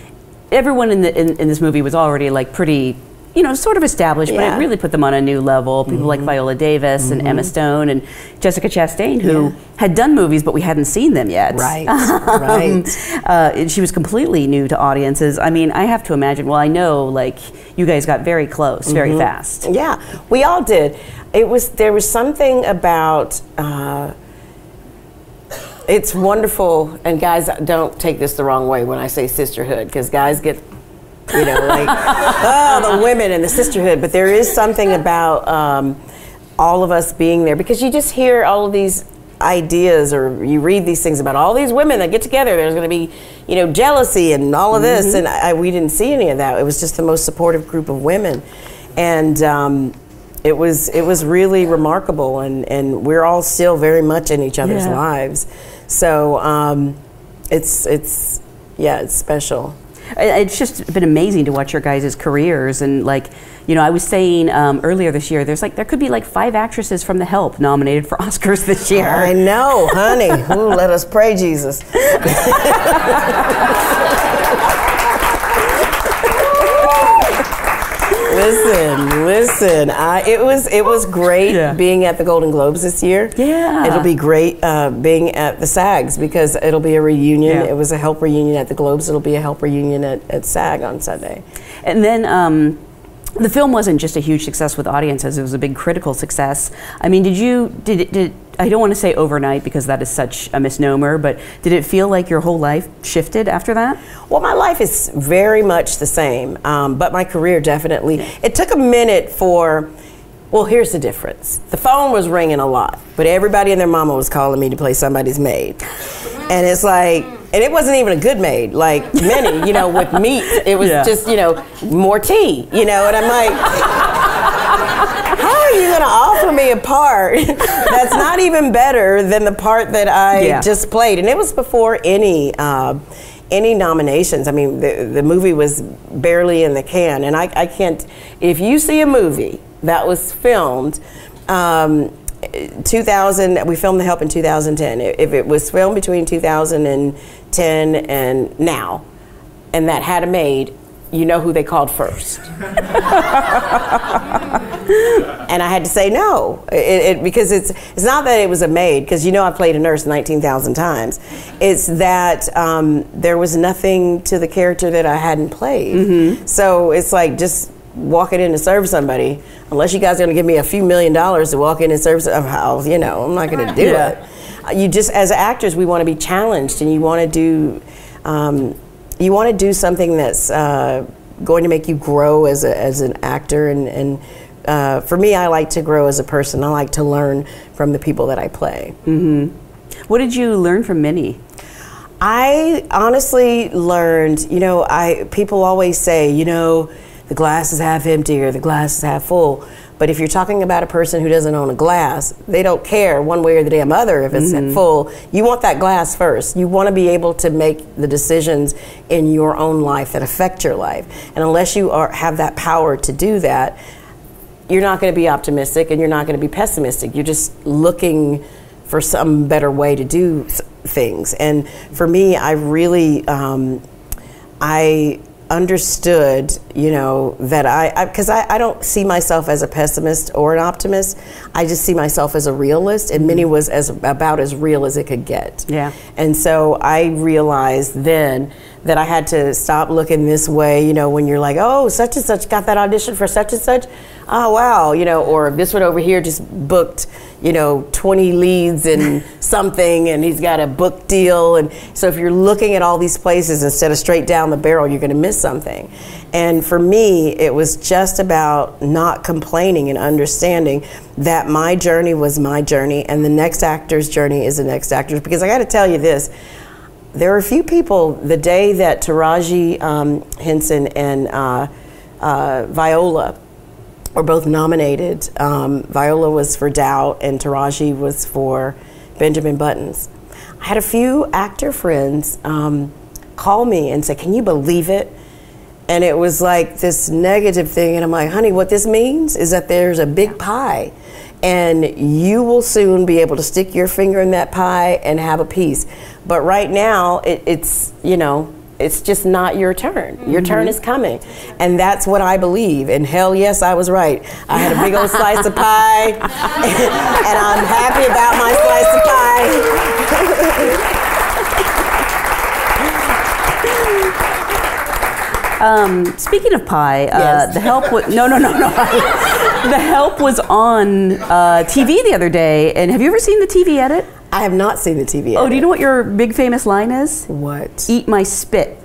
everyone in, the, in, in this movie was already like pretty, you know, sort of established, but it really put them on a new level. People like Viola Davis and Emma Stone and Jessica Chastain, who Yeah. had done movies, but we hadn't seen them yet. Right, (laughs) right. Uh, and she was completely new to audiences. I mean, I have to imagine, well, I know, like, you guys got very close, very fast. Yeah, we all did. It was there was something about. Uh, it's wonderful, and guys, don't take this the wrong way when I say sisterhood, because guys get, you know, like, (laughs) oh, the women and the sisterhood. But there is something about um, all of us being there, because you just hear all of these ideas, or you read these things about all these women that get together. There's going to be, you know, jealousy and all of this, and I, we didn't see any of that. It was just the most supportive group of women, and. Um, it was it was really remarkable, and, and we're all still very much in each other's Yeah. lives. So um, it's it's yeah, it's special. It's just been amazing to watch your guys' careers and like, you know, I was saying um, earlier this year, there's like there could be like five actresses from The Help nominated for (laughs) Oscars this year. I know, honey. Ooh, let us pray, Jesus. (laughs) listen, listen. I, it was it was great Yeah. being at the Golden Globes this year. Yeah. it'll be great uh, being at the SAGs because it'll be a reunion. Yeah. It was a help reunion at the Globes. It'll be a help reunion at, at SAG on Sunday. And then um, the film wasn't just a huge success with audiences; it was a big critical success. I mean, did you did did I don't want to say overnight because that is such a misnomer, but did it feel like your whole life shifted after that? Well, my life is very much the same, um, but my career definitely. It took a minute for. Well, here's the difference. The phone was ringing a lot, but everybody and their mama was calling me to play somebody's maid, and it's like, and it wasn't even a good maid. Like Minnie, you know, with meat, it was Yeah. just you know more tea, you know, and I'm like. How are you going to offer me a part (laughs) that's not even better than the part that I Yeah. just played? And it was before any uh, any nominations. I mean, the the movie was barely in the can, and I, I can't. If you see a movie that was filmed. Um, 2000 we filmed the help in 2010 if it was filmed between 2010 and now and that had a maid you know who they called first (laughs) and I had to say no, it, it, because it's it's not that it was a maid, because you know I played a nurse nineteen thousand times. It's that um, there was nothing to the character that I hadn't played. So it's like just walking in to serve somebody. Unless you guys are going to give me a few million dollars to walk in and serve, some- how you know I'm not going to do Yeah. it. You just as actors, we want to be challenged, and you want to do. Um, you want to do something that's uh, going to make you grow as, a, as an actor and, and uh, for me i like to grow as a person i like to learn from the people that i play What did you learn from Minnie? I honestly learned, you know, I people always say, you know, the glass is half empty or the glass is half full. But if you're talking about a person who doesn't own a glass, they don't care one way or the damn other if it's full. You want that glass first. You want to be able to make the decisions in your own life that affect your life. And unless you are have that power to do that, you're not going to be optimistic and you're not going to be pessimistic. You're just looking for some better way to do things. And for me, I really, um, I understood, you know, that I, because I, I, I, don't see myself as a pessimist or an optimist. I just see myself as a realist, and Minnie mm-hmm. was as about as real as it could get. Yeah. And so I realized then that I had to stop looking this way, you know, when you're like, oh, such and such got that audition for such and such. Oh, wow, you know, or this one over here just booked, you know, 20 leads and (laughs) something, and he's got a book deal. And so if you're looking at all these places instead of straight down the barrel, you're going to miss something. And for me, it was just about not complaining and understanding that my journey was my journey, and the next actor's journey is the next actor's. Because I got to tell you this there are a few people the day that Taraji um, Henson and uh, uh, Viola were both nominated. Um, Viola was for Doubt, and Taraji was for Benjamin Buttons. I had a few actor friends um, call me and say, Can you believe it? And it was like this negative thing. And I'm like, honey, what this means is that there's a big pie and you will soon be able to stick your finger in that pie and have a piece. But right now, it, it's, you know, it's just not your turn. Your mm-hmm. turn is coming. And that's what I believe. And hell yes, I was right. I had a big old slice of pie, (laughs) and I'm happy about my slice of pie. (laughs) Um, speaking of pie, uh, yes. the help was no, no, no, no. (laughs) the help was on uh, TV the other day, and have you ever seen the TV edit? I have not seen the TV edit. Oh, do you know what your big famous line is? What? Eat my spit.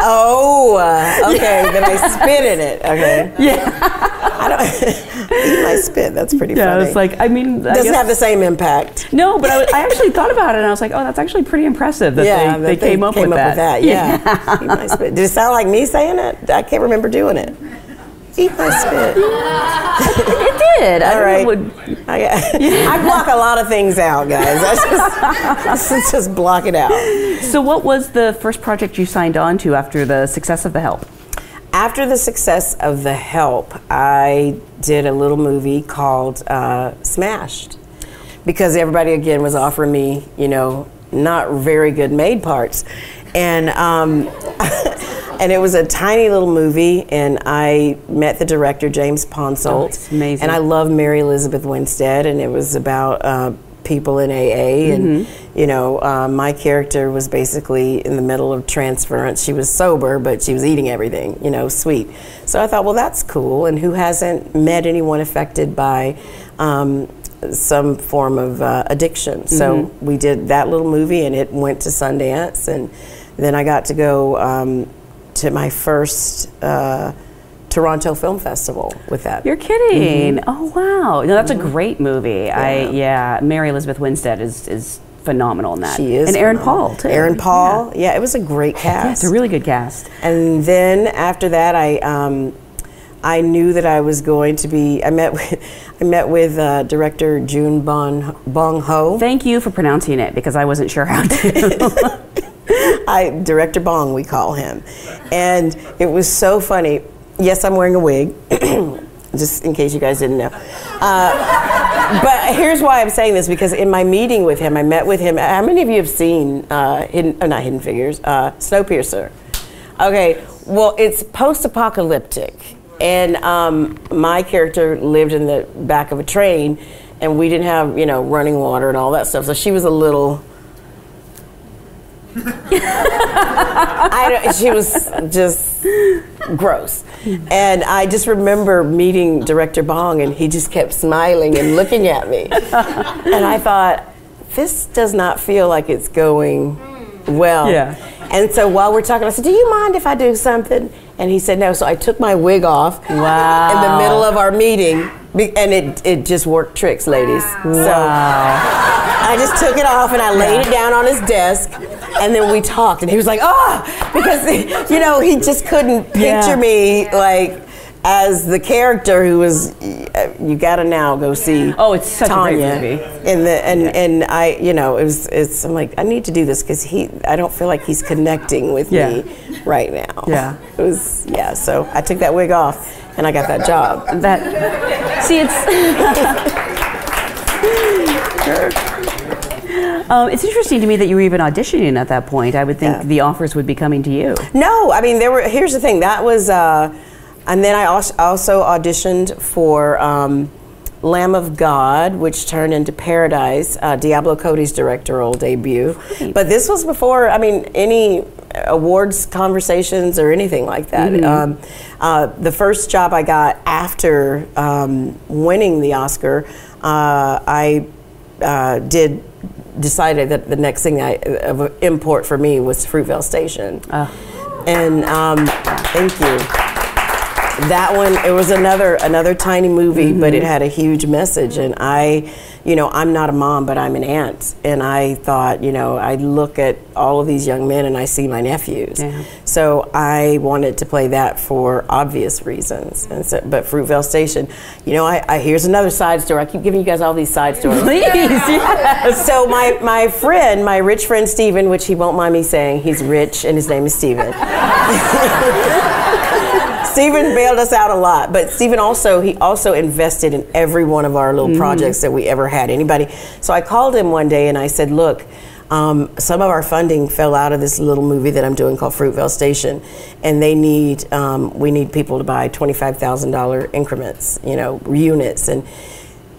oh, uh, okay. Then I spit in it. Okay. (laughs) Yeah. I don't (laughs) eat my spit. That's pretty yeah, funny. Yeah, it's like I mean, I doesn't guess, have the same impact. No, but I, I, actually thought about it and I was like, oh, that's actually pretty impressive that yeah, they, that they, they came, up, came with, up that. with that. Yeah. (laughs) yeah. eat my spit. Did it sound like me saying it? I can't remember doing it. Eat my spit. it did. All right. Would, I, (laughs) I, block a lot of things out, guys. I just, (laughs) just block it out. So, what was the first project you signed on to after the success of The Help? After the success of The Help, I did a little movie called uh, Smashed because everybody again was offering me, you know, not very good maid parts, and um, (laughs) and it was a tiny little movie, and I met the director James Ponsoldt, oh, amazing, and I love Mary Elizabeth Winstead, and it was about. Uh, people in AA, and mm-hmm. you know, uh, my character was basically in the middle of transference. She was sober, but she was eating everything, you know, sweet. So I thought, well, that's cool. And who hasn't met anyone affected by um, some form of uh, addiction? Mm-hmm. So we did that little movie, and it went to Sundance, and then I got to go um, to my first. Uh, Toronto Film Festival with that. You're kidding? Mm-hmm. Oh wow! No, that's mm-hmm. a great movie. Yeah. I yeah, Mary Elizabeth Winstead is is phenomenal in that. She is, and Aaron Paul too. Aaron Paul, yeah. yeah. it was a great cast. Yeah, it's a really good cast. And then after that, I. Um, I knew that I was going to be. I met with, (laughs) I met with uh, director June bon, Bong Ho. Thank you for pronouncing it because I wasn't sure how to. (laughs) (laughs) I director Bong, we call him, and it was so funny yes, I'm wearing a wig, (clears throat) just in case you guys didn't know. Uh, but here's why I'm saying this because in my meeting with him, I met with him. How many of you have seen uh, Hidden, oh, not Hidden Figures, uh, Snowpiercer? Okay, well, it's post apocalyptic. And um, my character lived in the back of a train, and we didn't have, you know, running water and all that stuff. So she was a little I, she was just gross. And I just remember meeting director Bong, and he just kept smiling and looking at me. and I thought, this does not feel like it's going well. Yeah. And so while we're talking, I said, Do you mind if I do something? And he said, No. So I took my wig off wow. in the middle of our meeting, and it, it just worked tricks, ladies. Wow. So I just took it off and I laid it down on his desk and then we talked, and he was like, "Oh," because (laughs) you know he just couldn't picture yeah. me like as the character who was. You gotta now go see. Oh, it's such Tanya a great movie. And the and yeah. and I, you know, it was. It's. I'm like, I need to do this because he. I don't feel like he's connecting with yeah. me right now. Yeah. It was. Yeah. So I took that wig off, and I got that job. That. See, it's. (laughs) Um, it's interesting to me that you were even auditioning at that point. I would think Yeah. the offers would be coming to you. No, I mean there were. Here's the thing. That was, uh, and then I also auditioned for um, Lamb of God, which turned into Paradise, uh, Diablo Cody's directorial debut. But this was before. I mean, any awards conversations or anything like that. Um, uh, the first job I got after um, winning the Oscar, uh, I uh, did decided that the next thing I, of import for me was Fruitvale Station. And um, thank you. That one, it was another another tiny movie, but it had a huge message. And I, you know, I'm not a mom, but I'm an aunt. And I thought, you know, I look at all of these young men and I see my nephews. Yeah. So I wanted to play that for obvious reasons. And so, but Fruitvale Station, you know, I, I here's another side story. I keep giving you guys all these side stories. (laughs) Please, (laughs) yes. So my, my friend, my rich friend Steven, which he won't mind me saying, he's rich and his name is Steven. (laughs) Steven bailed us out a lot, but Stephen also he also invested in every one of our little projects that we ever had. Anybody? So I called him one day and I said, "Look, um, some of our funding fell out of this little movie that I'm doing called Fruitvale Station, and they need um, we need people to buy twenty five thousand dollar increments, you know, units." And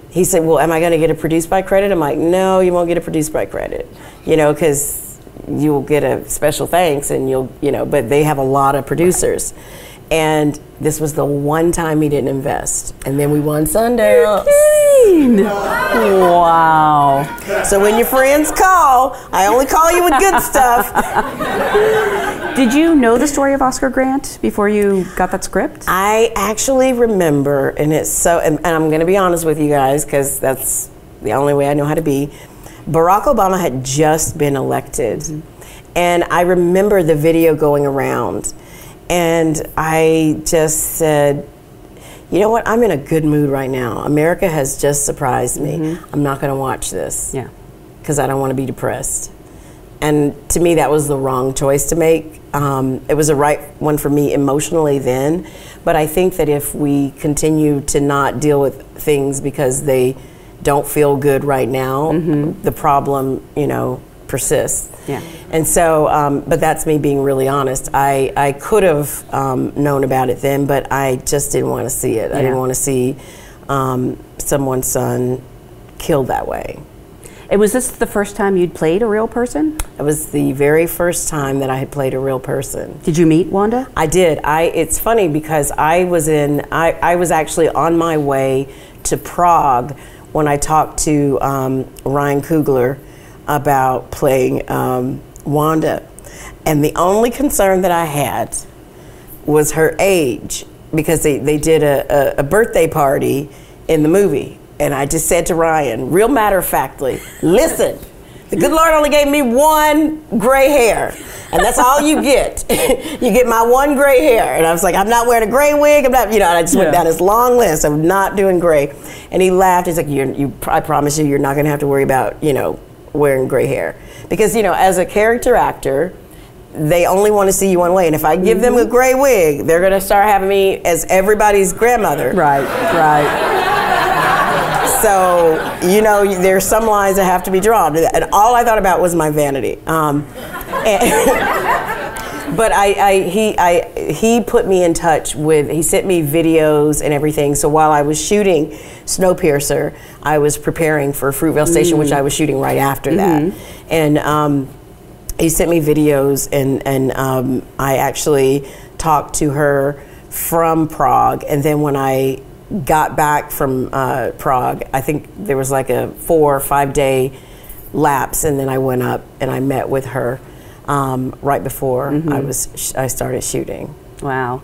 he said, "Well, am I going to get a produced by credit?" I'm like, "No, you won't get a produced by credit, you know, because you'll get a special thanks, and you'll, you know, but they have a lot of producers." And this was the one time he didn't invest, and then we won Sundance. Wow. So when your friends call, I only call you with good stuff. Did you know the story of Oscar Grant before you got that script? I actually remember, and it's so, and, and I'm going to be honest with you guys because that's the only way I know how to be. Barack Obama had just been elected, mm-hmm. and I remember the video going around, and I just said, you know what? I'm in a good mood right now. America has just surprised me. I'm not going to watch this Yeah. because I don't want to be depressed. And to me, that was the wrong choice to make. Um, it was the right one for me emotionally then. But I think that if we continue to not deal with things because they don't feel good right now, the problem, you know, persists. Yeah. And so, um, but that's me being really honest. I, I could have um, known about it then, but I just didn't want to see it. I didn't want to see um, someone's son killed that way. And was this the first time you'd played a real person? It was the very first time that I had played a real person. Did you meet Wanda? I did. I. It's funny because I was in. I, I was actually on my way to Prague when I talked to um, Ryan Coogler about playing um, Wanda, and the only concern that I had was her age because they, they did a, a, a birthday party in the movie. And I just said to Ryan, real matter of factly, listen, the good Lord only gave me one gray hair. And that's all you get. (laughs) you get my one gray hair. And I was like, I'm not wearing a gray wig. I'm not, you know, and I just Yeah. went down this long list of not doing gray. And he laughed. He's like, you, I promise you, you're not going to have to worry about, you know, wearing gray hair. Because, you know, as a character actor, they only want to see you one way. And if I give them a gray wig, they're going to start having me as everybody's grandmother. Right, right. So, you know, there's some lines that have to be drawn. And all I thought about was my vanity. Um, and- (laughs) but I, I, he, I, he put me in touch with, he sent me videos and everything. So while I was shooting Snowpiercer, I was preparing for Fruitvale Station, which I was shooting right after that. And um, he sent me videos, and, and um, I actually talked to her from Prague. And then when I got back from uh, Prague, I think there was like a four or five day lapse, and then I went up and I met with her um, right before I was sh- I started shooting. Wow.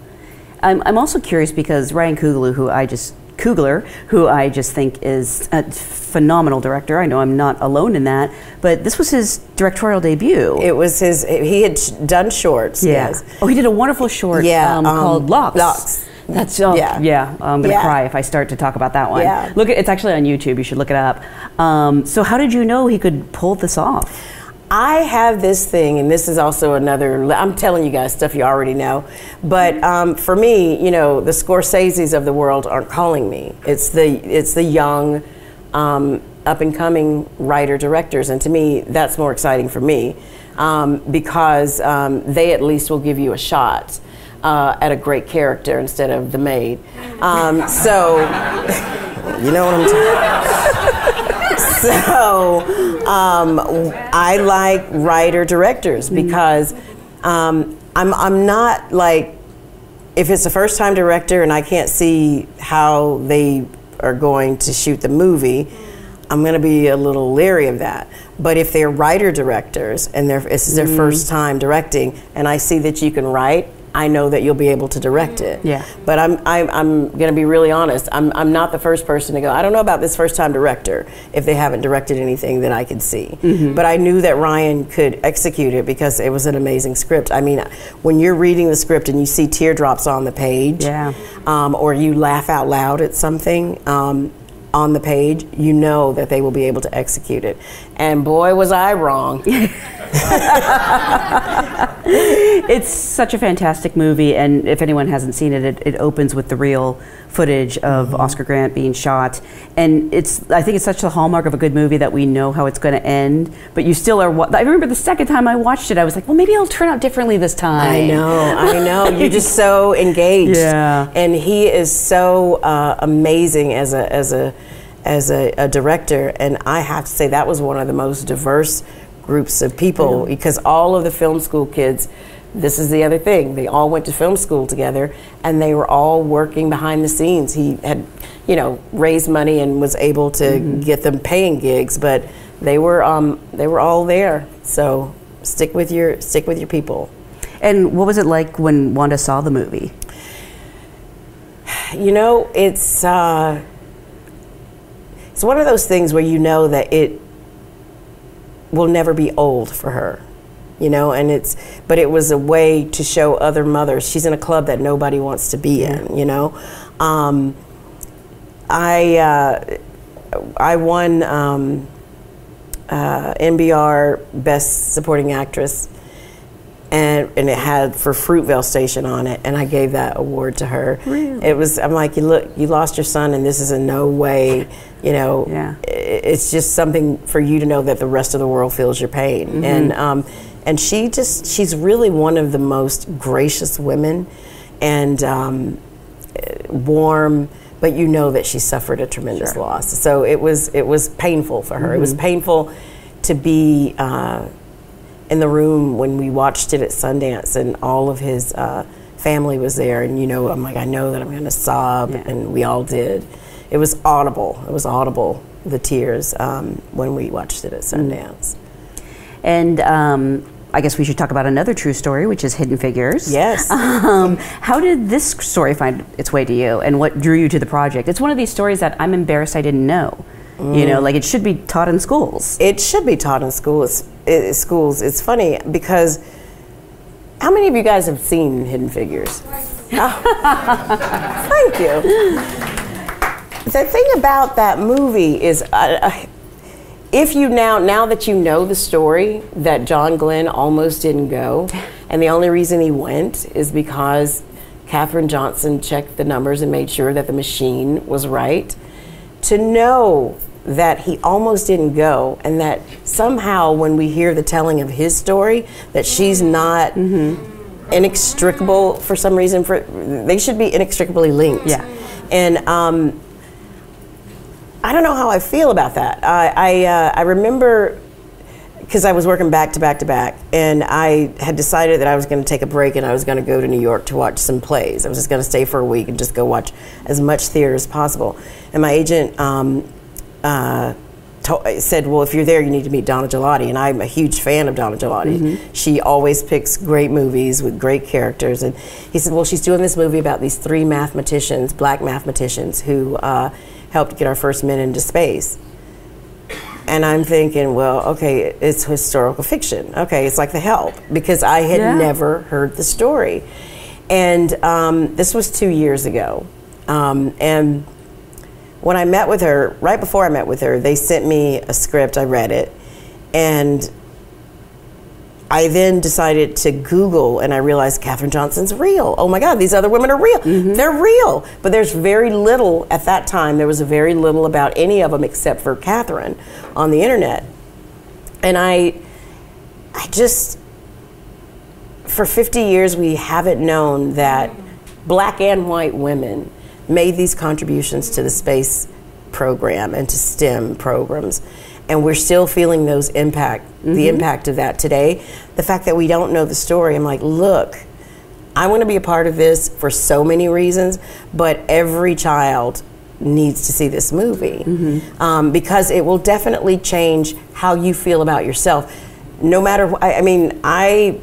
I'm, I'm also curious because Ryan Coogler, who I just Coogler, who I just think is a phenomenal director. I know I'm not alone in that, but this was his directorial debut. It was his. He had sh- done shorts. yeah. Yes. Oh, he did a wonderful short Yeah, um, um, called Locks. Locks. That's oh, yeah. Yeah. I'm gonna Yeah. cry if I start to talk about that one. Yeah. Look, it's actually on YouTube. You should look it up. Um, so, how did you know he could pull this off? I have this thing, and this is also another. I'm telling you guys stuff you already know, but um, for me, you know, the Scorseses of the world aren't calling me. It's the it's the young, um, up and coming writer directors, and to me, that's more exciting for me um, because um, they at least will give you a shot. Uh, at a great character instead of the maid. Um, so, (laughs) you know what I'm talking So, um, I like writer directors because um, I'm, I'm not like, if it's a first time director and I can't see how they are going to shoot the movie, I'm going to be a little leery of that. But if they're writer directors and they're, this is their Mm-hmm. first time directing, and I see that you can write, I know that you'll be able to direct it. Yeah. But I'm, I'm, I'm going to be really honest. I'm, I'm not the first person to go, I don't know about this first time director if they haven't directed anything that I could see. Mm-hmm. But I knew that Ryan could execute it because it was an amazing script. I mean, when you're reading the script and you see teardrops on the page, Yeah. um, or you laugh out loud at something um, on the page, you know that they will be able to execute it. And boy, was I wrong. (laughs) (laughs) It's such a fantastic movie, and if anyone hasn't seen it, it, it opens with the real footage of Mm-hmm. Oscar Grant being shot, and it's I think it's such a hallmark of a good movie that we know how it's going to end, but you still are. wa- I remember the second time I watched it, I was like, well, maybe it'll turn out differently this time. I know, I (laughs) know. You're just so engaged. Yeah. And he is so uh, amazing as a as a as a, a director. And I have to say that was one of the most diverse groups of people because all of the film school kids. This is the other thing. They all went to film school together, and they were all working behind the scenes. He had, you know, raised money and was able to get them paying gigs, but they were um, they were all there. So stick with your stick with your people. And what was it like when Wanda saw the movie? You know, it's uh, it's one of those things where you know that it will never be old for her. You know, and it's but it was a way to show other mothers she's in a club that nobody wants to be in. You know, um, I uh, I won um, uh, NBR Best Supporting Actress and and it had for Fruitvale Station on it, and I gave that award to her. Really? It was I'm like, you look, you lost your son, and this is in no way, you know, Yeah. it's just something for you to know that the rest of the world feels your pain, Mm-hmm. and um, and she just she's really one of the most gracious women, and um, warm. But you know that she suffered a tremendous loss, so it was it was painful for her. It was painful to be. Uh, in the room when we watched it at Sundance, and all of his uh, family was there. And you know, I'm like, I know that I'm going to sob, Yeah. and we all did. It was audible. It was audible. The tears um, when we watched it at Sundance. And um, I guess we should talk about another true story, which is Hidden Figures. Yes. (laughs) Um, how did this story find its way to you, and what drew you to the project? It's one of these stories that I'm embarrassed I didn't know. You know, like it should be taught in schools. It should be taught in schools. i- schools. It's funny because how many of you guys have seen Hidden Figures? (laughs) Oh. Thank you. The thing about that movie is, uh, uh, if you now now that you know the story that John Glenn almost didn't go, (laughs) and the only reason he went is because Katherine Johnson checked the numbers and made sure that the machine was right to know that he almost didn't go and that somehow when we hear the telling of his story that she's not inextricable for some reason for they should be inextricably linked Yeah. and um, i don't know how i feel about that i i, uh, I remember because I was working back to back to back, and I had decided that I was going to take a break and I was going to go to New York to watch some plays. I was just going to stay for a week and just go watch as much theater as possible. And my agent um, uh, to- said, "Well, if you're there, you need to meet Donna Gigliotti." And I'm a huge fan of Donna Gigliotti. She always picks great movies with great characters. And he said, "Well, she's doing this movie about these three mathematicians, black mathematicians, who uh, helped get our first men into space." And I'm thinking, well, okay, it's historical fiction. Okay, it's like The Help because I had Yeah. never heard the story, and um, this was two years ago. Um, and when I met with her, right before I met with her, they sent me a script. I read it, and I then decided to Google and I realized Katherine Johnson's real. Oh my God, these other women are real. Mm-hmm. They're real. But there's very little, at that time, there was very little about any of them except for Katherine on the internet. And I, I just, for 50 years, we haven't known that black and white women made these contributions to the space program and to STEM programs. And we're still feeling those impact, the impact of that today. The fact that we don't know the story, I'm like, look, I want to be a part of this for so many reasons, but every child needs to see this movie um, because it will definitely change how you feel about yourself. No matter, wh- I, I mean, I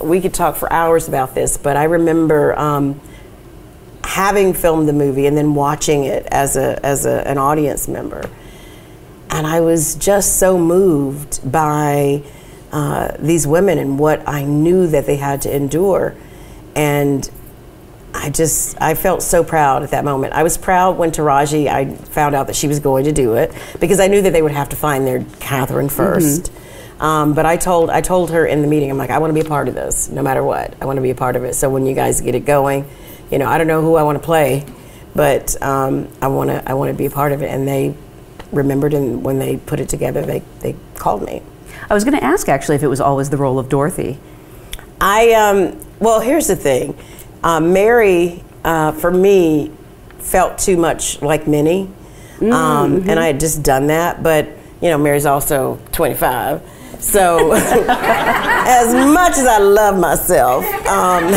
we could talk for hours about this, but I remember um, having filmed the movie and then watching it as a as a, an audience member, and I was just so moved by uh, these women and what I knew that they had to endure, and I just I felt so proud at that moment. I was proud when Taraji I found out that she was going to do it because I knew that they would have to find their Katherine 1st Um, but I told I told her in the meeting I'm like I want to be a part of this no matter what. I want to be a part of it. So when you guys get it going, you know I don't know who I want to play, but um, I want to I want to be a part of it. And they remembered and when they put it together they they called me. I was going to ask actually if it was always the role of Dorothy. I um, well, here's the thing. Uh, Mary, uh, for me, felt too much like Minnie, um, and I had just done that. But you know, Mary's also 25, so (laughs) as much as I love myself, um, (laughs)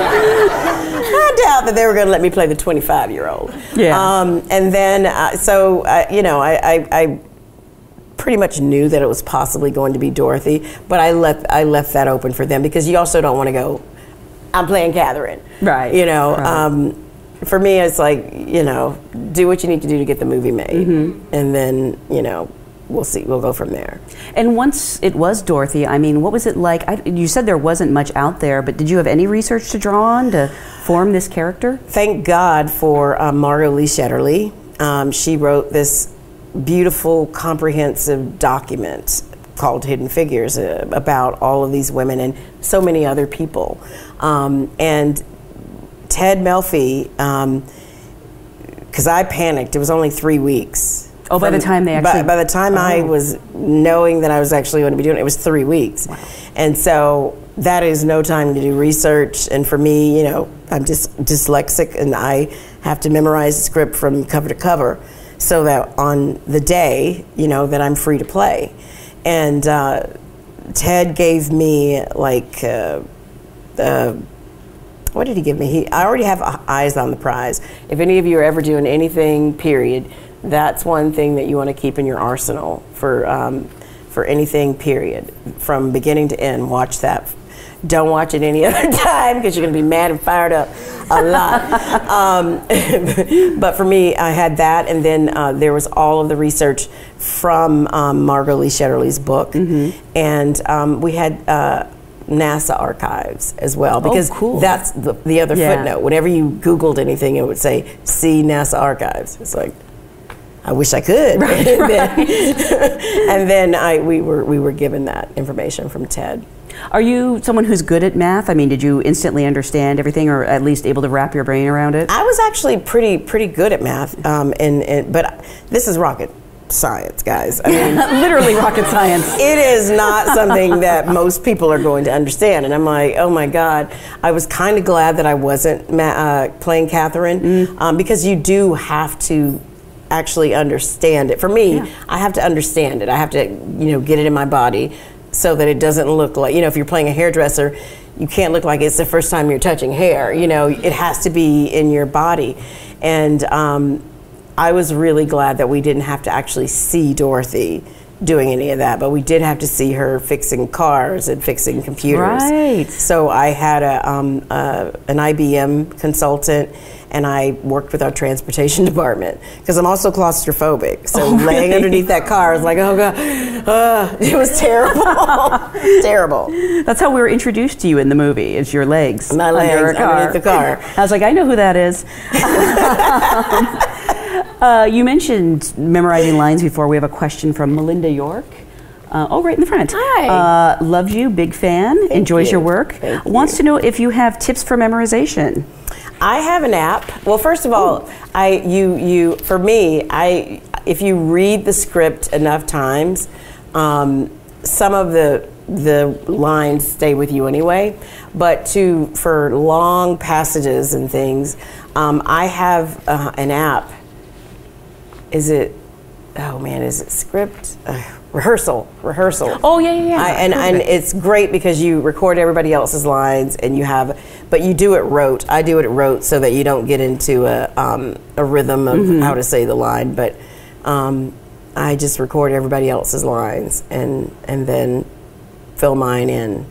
I doubt that they were going to let me play the 25 year old. Yeah. Um, and then, uh, so uh, you know, I, I, I pretty much knew that it was possibly going to be Dorothy, but I left I left that open for them because you also don't want to go. I'm playing Katherine, Right, You know, right. um, for me, it's like you know, do what you need to do to get the movie made, Mm-hmm. and then you know, we'll see. We'll go from there. And once it was Dorothy, I mean, what was it like? I, you said there wasn't much out there, but did you have any research to draw on to form this character? thank God for uh, Margot Lee Shetterly. Um, she wrote this beautiful, comprehensive document called Hidden Figures uh, about all of these women and so many other people. Um, and Ted Melfi, because I panicked, it was only three weeks. Oh, by the time they actually- by, the time I Oh. was knowing that I was actually going to be doing it, it was three weeks. And so that is no time to do research. And for me, you know, I'm just dyslexic and I have to memorize the script from cover to cover so that on the day, you know, that I'm free to play. And uh, Ted gave me like, uh, uh, what did he give me? He, I already have eyes on the prize. If any of you are ever doing anything, period, that's one thing that you want to keep in your arsenal for um, for anything, period, from beginning to end. Watch that. Don't watch it any (laughs) other time because you're going to be mad and fired up a lot. (laughs) um, (laughs) but for me, I had that, and then uh, there was all of the research from um, Margot Lee Shetterly's book, and um, we had. Uh, NASA archives as well because cool. that's the, the other Yeah. footnote. Whenever you Googled anything, it would say "See NASA archives." It's like I wish I could. (laughs) and, then, (laughs) (laughs) and then I we were we were given that information from Ted. Are you someone who's good at math? I mean, did you instantly understand everything, or at least able to wrap your brain around it? I was actually pretty pretty good at math, um, and, and but this is rocket science, guys. I mean. Literally rocket science. it is not something that most people are going to understand. And I'm like, oh my God. I was kind of glad that I wasn't ma- uh, playing Katherine um, because you do have to actually understand it. For me, I have to understand it. I have to, you know, get it in my body so that it doesn't look like, you know, if you're playing a hairdresser, you can't look like it's the first time you're touching hair. You know, it has to be in your body. And, um, I was really glad that we didn't have to actually see Dorothy doing any of that, but we did have to see her fixing cars and fixing computers. Right. So I had a, um, uh, an IBM consultant, and I worked with our transportation (laughs) department because I'm also claustrophobic. So laying underneath that car, I was like, oh god, uh, it was terrible, (laughs) terrible. That's how we were introduced to you in the movie. Is your legs My legs underneath the car. I was like, I know who that is. (laughs) uh, you mentioned memorizing lines before. We have a question from Melinda York. Uh, oh, right in the front. Hi. Uh, loves you, big fan. enjoys you. your work. Thank Wants you. to know if you have tips for memorization. I have an app. Well, first of all, I you you for me, I if you read the script enough times, um, some of the the lines stay with you anyway. But to for long passages and things, um, I have uh, an app. Is it? Oh man, is it script? Uh, rehearsal, rehearsal. (gasps) Oh, yeah, yeah, yeah. I, and and it's great because you record everybody else's lines and you have, but you do it rote. I do it rote so that you don't get into a um, a rhythm of Mm-hmm. how to say the line. But um, I just record everybody else's lines and and then fill mine in.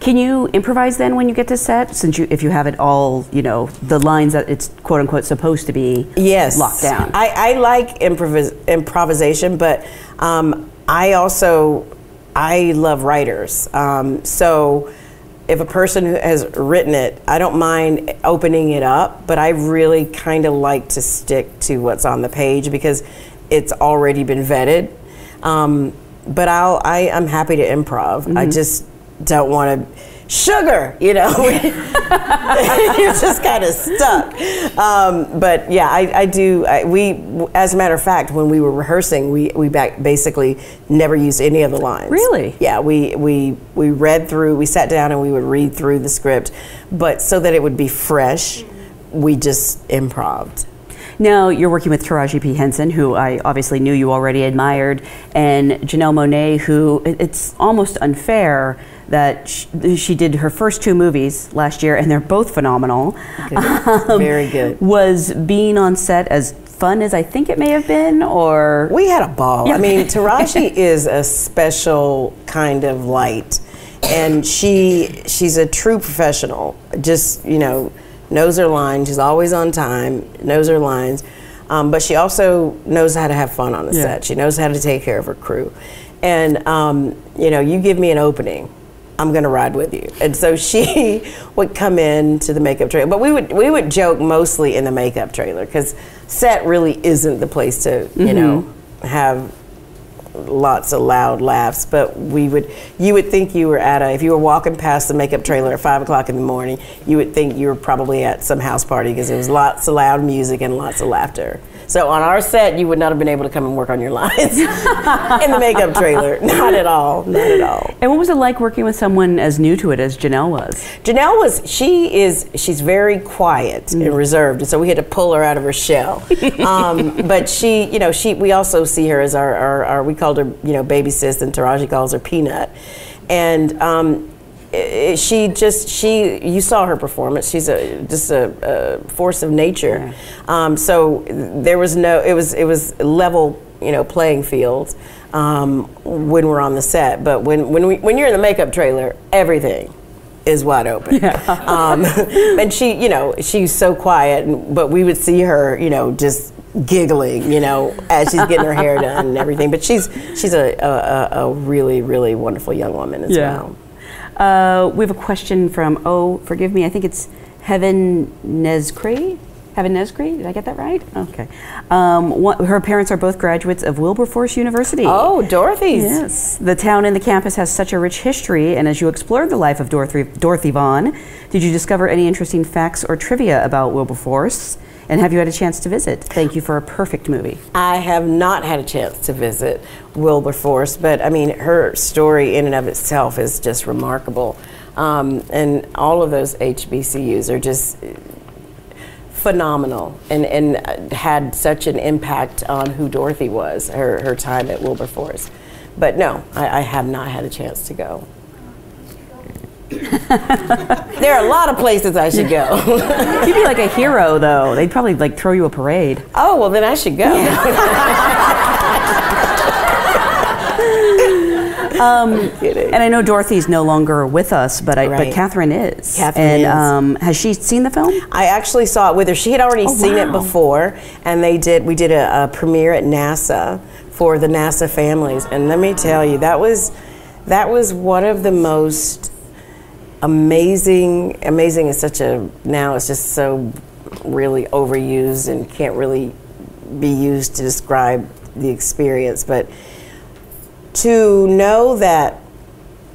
Can you improvise then when you get to set? Since you, if you have it all, you know, the lines that it's quote unquote supposed to be yes locked down. I, I like improvis- improvisation, but um, I also I love writers. Um, so if a person who has written it, I don't mind opening it up, but I really kind of like to stick to what's on the page because it's already been vetted. Um, but I'll I, I'm happy to improv. I just don't want to sugar, you know. (laughs) (laughs) You're just kind of stuck. Um, but yeah, I, I do. I, we, as a matter of fact, when we were rehearsing, we we basically never used any of the lines. Really? Yeah. We we we read through. We sat down and we would read through the script, but so that it would be fresh, we just improved. Now you're working with Taraji P. Henson, who I obviously knew you already admired, and Janelle Monáe, who it's almost unfair that sh- she did her first two movies last year, and they're both phenomenal. Um, Very good. Was being on set as fun as I think it may have been, or We had a ball. Yeah. I mean, (laughs) Taraji is a special kind of light, and she she's a true professional. Just you know, knows her lines. She's always on time. Knows her lines, um, but she also knows how to have fun on the Yeah. set. She knows how to take care of her crew, and um, you know, you give me an opening. I'm gonna ride with you, and so she (laughs) would come in to the makeup trailer. But we would we would joke mostly in the makeup trailer because set really isn't the place to you mm-hmm. know have lots of loud laughs, but we would you would think you were at a if you were walking past the makeup trailer at five o'clock in the morning, you would think you were probably at some house party because there was lots of loud music and lots of laughter. So on our set, you would not have been able to come and work on your lines (laughs) in the makeup trailer. (laughs) Not at all. Not at all. And what was it like working with someone as new to it as Janelle was? Janelle was she is she's very quiet and reserved, and so we had to pull her out of her shell. (laughs) um, but she, you know, she we also see her as our, our, our we called her you know baby sis, and Taraji calls her Peanut, and. Um, she just she you saw her performance. She's a just a, a force of nature. Um, so there was no it was it was level you know playing field um, when we're on the set. But when when we when you're in the makeup trailer everything is wide open. (laughs) Um, and she you know she's so quiet and, but we would see her you know just giggling you know as she's getting her hair done and everything. But she's she's a, a, a- a really really wonderful young woman as Yeah. well Uh, we have a question from, oh, forgive me, I think it's Heaven Nezcree. Heaven Nezcree, did I get that right? Okay. Um, one, her parents are both graduates of Wilberforce University. Oh, Dorothy's. Yes. The town and the campus has such a rich history, and as you explored the life of Dorothy, Dorothy Vaughan, did you discover any interesting facts or trivia about Wilberforce? And have you had a chance to visit? Thank you for a perfect movie. I have not had a chance to visit Wilberforce, but I mean, her story in and of itself is just remarkable. Um, and all of those HBCUs are just phenomenal and, and had such an impact on who Dorothy was, her, her time at Wilberforce. But no, I, I have not had a chance to go. (laughs) there are a lot of places I should go. You'd be like a hero, though. They'd probably like throw you a parade. oh, well, then I should go. (laughs) (laughs) kidding. And I know Dorothy's no longer with us, but I, but Katherine is. Katherine and is. Um, has she seen the film? I actually saw it with her. She had already Oh, seen it before, and they did. We did a, a premiere at NASA for the NASA families, and let me tell you, that was that was one of the most amazing. Amazing is such a now it's just so really overused and can't really be used to describe the experience, but to know that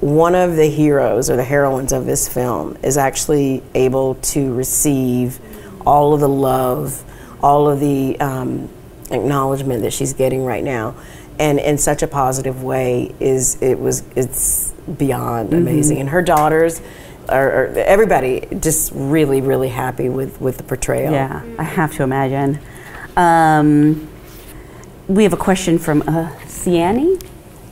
one of the heroes or the heroines of this film is actually able to receive all of the love, all of the um, acknowledgement that she's getting right now, and in such a positive way is it was it's beyond amazing. And her daughters. Are, are everybody just really really happy with with the portrayal Yeah, I have to imagine. Um, we have a question from uh, Siani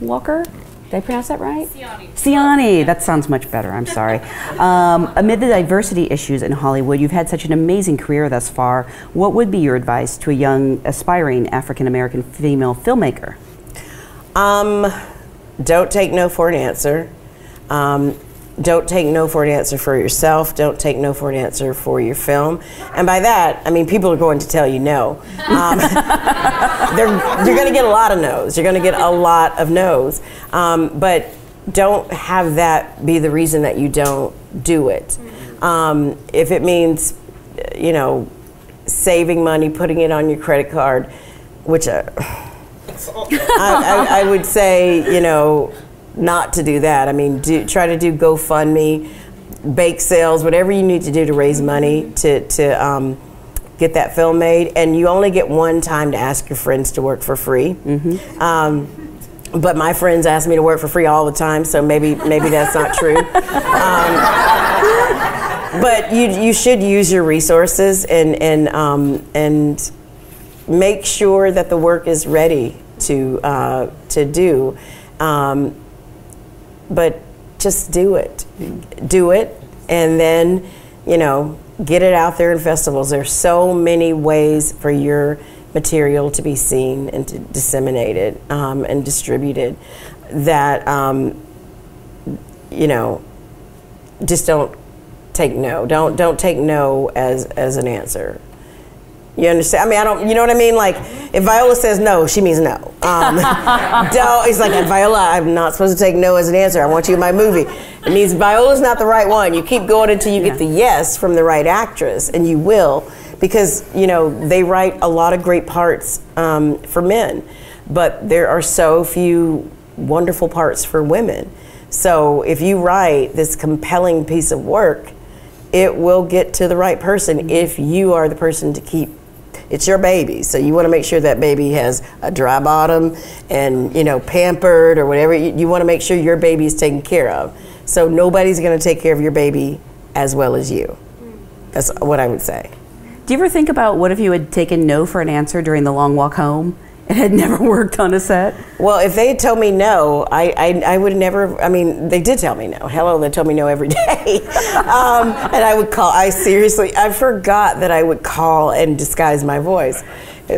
Walker. Did I pronounce that right? Siani. Siani. That sounds much better. I'm sorry. (laughs) Um, amid the diversity issues in Hollywood, you've had such an amazing career thus far. What would be your advice to a young, aspiring African American female filmmaker? Um, don't take no for an answer. Um, don't take no for an answer for yourself. Don't take no for an answer for your film. And by that, I mean people are going to tell you no. Um, (laughs) they're, you're going to get a lot of no's. You're going to get a lot of no's. Um, but don't have that be the reason that you don't do it. Um, if it means, you know, saving money, putting it on your credit card, which uh, (sighs) I, I, I would say, you know, not to do that. I mean, do, try to do GoFundMe, bake sales, whatever you need to do to raise money to, to um, get that film made. And you only get one time to ask your friends to work for free. Um, but my friends ask me to work for free all the time, so maybe maybe that's not true. Um, but you you should use your resources and and um, and make sure that the work is ready to uh, to do. Um, but just do it, do it, and then you know get it out there in festivals. There's so many ways for your material to be seen and to disseminated um, and distributed that um, you know just don't take no. Don't don't take no as as an answer. You understand? I mean, I don't. You know what I mean? Like, if Viola says no, she means no. Um, (laughs) don't. It's like Viola. I'm not supposed to take no as an answer. I want you in my movie. It means Viola's not the right one. You keep going until you get the yes from the right actress, and you will, because you know they write a lot of great parts um, for men, but there are so few wonderful parts for women. So if you write this compelling piece of work, it will get to the right person if you are the person to keep it's your baby. So you want to make sure that baby has a dry bottom and you know pampered or whatever. You, you want to make sure your baby is taken care of. So nobody's going to take care of your baby as well as you. That's what i would say. Do you ever think about what if you had taken no for an answer during the long walk home and had never (laughs) worked on a set? well if they had told me no i, I, I would never i mean they did tell me no hello they told me no every (laughs) day um, and i would call i seriously i forgot that i would call and disguise my voice (laughs)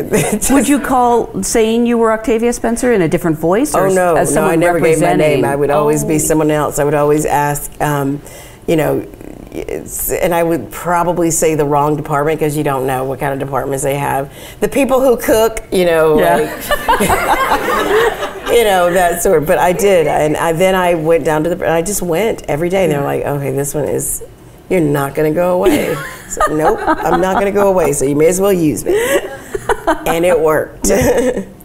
Would you call saying you were Octavia Spencer in a different voice? Oh no, as no! I never gave my name. I would always Oh. be someone else. I would always ask, um, you know, and I would probably say the wrong department because you don't know what kind of departments they have. The people who cook, you know, Yeah. like, (laughs) you know that sort. But I did, and I, then I went down to the. And I just went every day. And they're like, okay, this one is. You're not going to go away. So, nope, I'm not going to go away. So you may as well use me. And it worked. (laughs)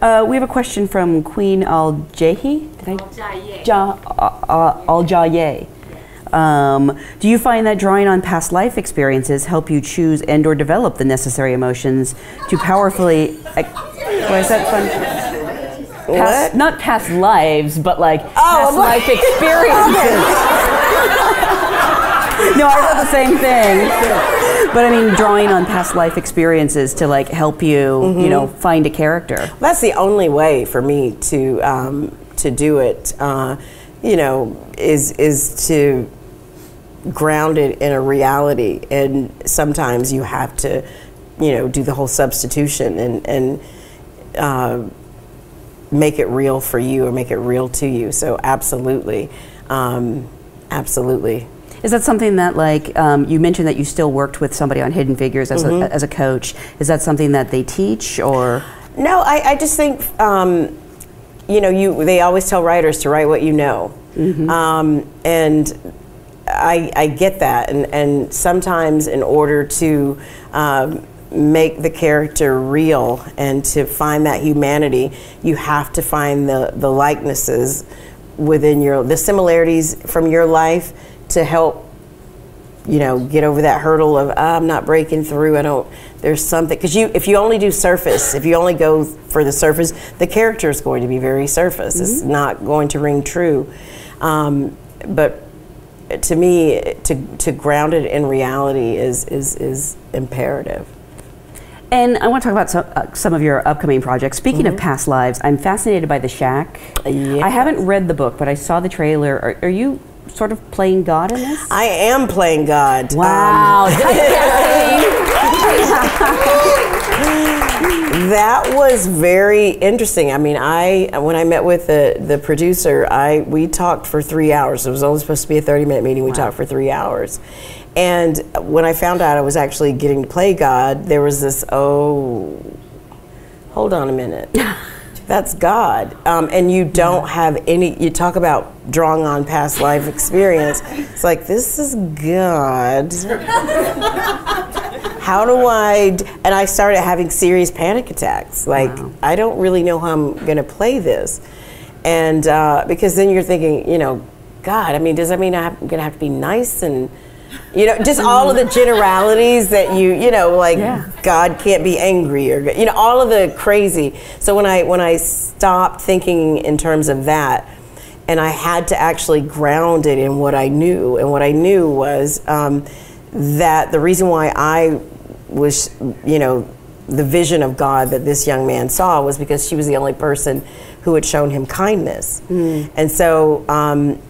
Uh, we have a question from Queen Al Jahi. Did I? Ja, uh, uh, Al Jaye. Um, do you find that drawing on past life experiences help you choose and or develop the necessary emotions to powerfully? Why is that fun? Past, What? Not past lives, but like past I'm like- life experiences. (laughs) no, I thought the same thing. But I mean, drawing on past life experiences to like help you, you know, find a character. That's the only way for me to um, to do it. Uh, you know, is is to ground it in a reality, and sometimes you have to, you know, do the whole substitution and and uh, make it real for you or make it real to you. So absolutely, um, absolutely. Is that something that, like, um, you mentioned that you still worked with somebody on Hidden Figures as, a, as a coach? Is that something that they teach, or No, I, I just think um, you know you. They always tell writers to write what you know, um, and I, I get that. And, and sometimes, in order to um, make the character real and to find that humanity, you have to find the, the likenesses within your the similarities from your life to help you know get over that hurdle of ah, I'm not breaking through. I don't. There's something because you if you only do surface, if you only go for the surface, the character is going to be very surface. Mm-hmm. It's not going to ring true. Um, but to me, to to ground it in reality is is is imperative. And I want to talk about some, uh, some of your upcoming projects. Speaking mm-hmm. of past lives, I'm fascinated by The Shack. Yes. I haven't read the book, but I saw the trailer. Are, are you sort of playing God in this? I am playing God. Wow. Um, (laughs) (laughs) that was very interesting. I mean, I when I met with the the producer, I we talked for three hours. It was only supposed to be a thirty minute meeting. We wow. talked for three hours, and when I found out I was actually getting to play God, there was this, oh, hold on a minute. (laughs) That's God. Um, and you don't have any, you talk about drawing on past life experience. It's like, this is God. (laughs) How do I, and I started having serious panic attacks. Like, wow. I don't really know how I'm going to play this. And uh, because then you're thinking, you know, God, I mean, does that mean I'm going to have to be nice and, you know just all of the generalities that you you know like yeah. god can't be angry or you know all of the crazy so when i when i stopped thinking in terms of that and i had to actually ground it in what i knew and what i knew was um, that the reason why i was you know the vision of god that this young man saw was because she was the only person who had shown him kindness mm. and so um,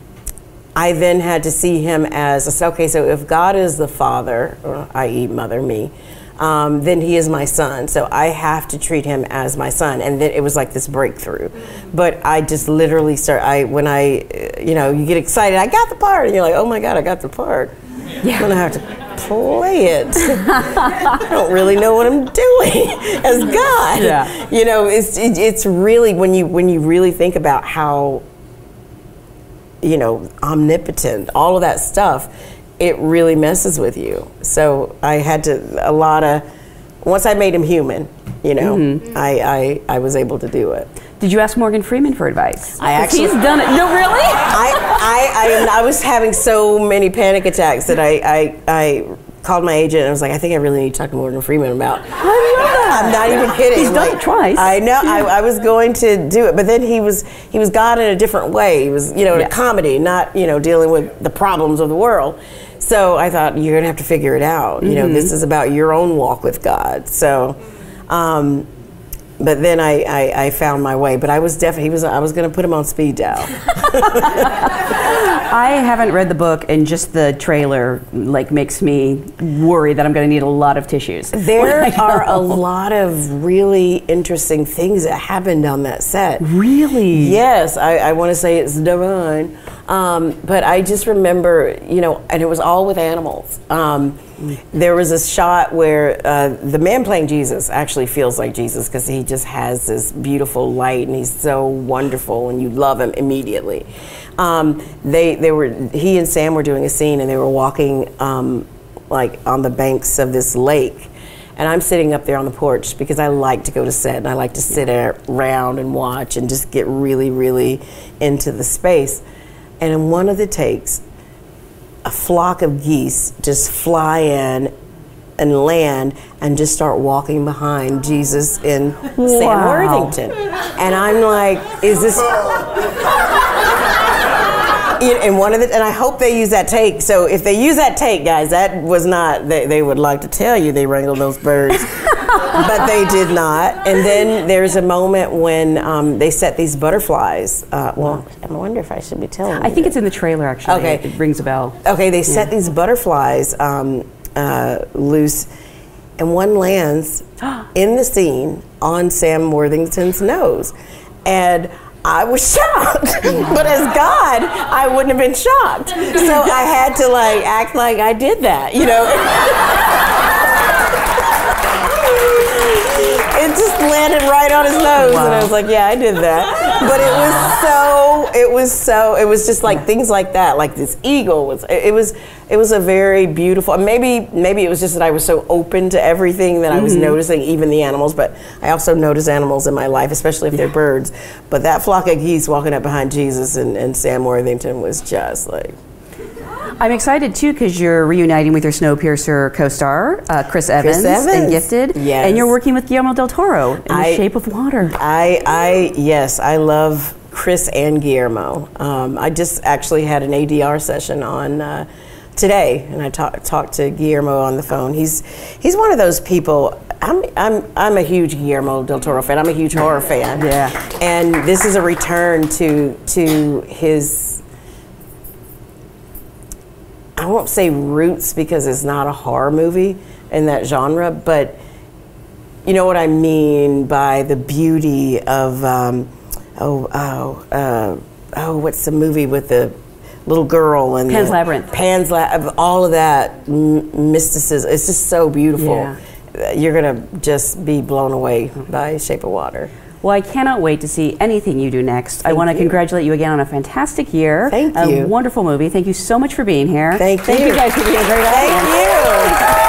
I then had to see him as okay. So if God is the father, or i.e., mother, me, um, then he is my son. So I have to treat him as my son. And then it was like this breakthrough. But I just literally start. I when I, uh, you know, you get excited. I got the part, and you're like, oh my god, I got the part. Yeah. I'm gonna have to play it. (laughs) I don't really know what I'm doing (laughs) as God. Yeah. You know, it's it, it's really when you when you really think about how you know, omnipotent, all of that stuff, it really messes with you. So I had to, a lot of, once I made him human, you know, mm-hmm. I, I, I was able to do it. Did you ask Morgan Freeman for advice? I actually he's done it. No, really. I, I, I, I, was having so many panic attacks that I, I, I called my agent and I was like, I think I really need to talk to Morgan Freeman about. I love that. I'm not even kidding. He's done like, it twice. I know. I, I, was going to do it, but then he was he was God in a different way. He was you know yeah. a comedy, not you know dealing with the problems of the world. So I thought you're gonna have to figure it out. You mm-hmm. know, this mm-hmm. is about your own walk with God. So. Um, but then I, I, I, found my way. But I was definitely he was I was going to put him on speed dial. (laughs) I haven't read the book, and just the trailer like makes me worry that I'm going to need a lot of tissues. There (laughs) are a lot of really interesting things that happened on that set. Really? Yes, I, I want to say it's divine. Um, but I just remember, you know, and it was all with animals. Um, there was a shot where uh, the man playing Jesus actually feels like Jesus because he just has this beautiful light and he's so wonderful and you love him immediately. Um, they they were he and Sam were doing a scene and they were walking um, like on the banks of this lake. And I'm sitting up there on the porch because I like to go to set and I like to sit around and watch and just get really, really into the space. And in one of the takes, a flock of geese just fly in and land and just start walking behind Jesus in wow. Sam Worthington. And I'm like, is this and one of the and I hope they use that take. So if they use that take, guys, that was not they, they would like to tell you they wrangled those birds. But they did not. And then there's a moment when um, they set these butterflies. Uh, well, I wonder if I should be telling. I think it's in the trailer actually. Okay, it rings a bell. Okay, they set these butterflies um, uh, loose, and one lands (gasps) in the scene on Sam Worthington's nose, and. I was shocked. but as God, I wouldn't have been shocked. So I had to like act like I did that, you know. (laughs) it just landed right on his nose, wow. and I was like, "Yeah, I did that." but it was so it was so it was just like things like that like this eagle was it, was it was a very beautiful maybe maybe it was just that i was so open to everything that i was mm-hmm. noticing even the animals but i also notice animals in my life especially if they're birds but that flock of geese walking up behind jesus and, and sam worthington was just like I'm excited too because you're reuniting with your Snowpiercer co-star uh, Chris, Evans in Evans. Gifted, Yes. and you're working with Guillermo del Toro in I- The Shape of Water. I, I, yes, I love Chris and Guillermo. Um, I just actually had an ADR session on uh, today, and I talk, talked to Guillermo on the phone. He's he's one of those people. I'm, I'm, I'm a huge Guillermo del Toro fan. I'm a huge horror fan. Yeah. And this is a return to to his I won't say roots because it's not a horror movie in that genre, but you know what I mean by the beauty of um, oh oh uh, oh what's the movie with the little girl and Pan's Labyrinth. Pan's Labyrinth, all of that m- mysticism. It's just so beautiful. Yeah. You're gonna just be blown away by Shape of Water. Well, I cannot wait to see anything you do next. I want to congratulate you again on a fantastic year. Thank a you. wonderful movie. Thank you so much for being here. Thank Thank you. you guys for being a great audience. Thank you.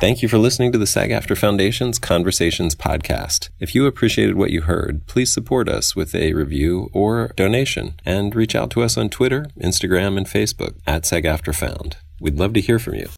Thank you for listening to the SAG AFTRA Foundation's Conversations podcast. If you appreciated what you heard, please support us with a review or donation and reach out to us on Twitter, Instagram, and Facebook at SAG AFTRA Found. We'd love to hear from you.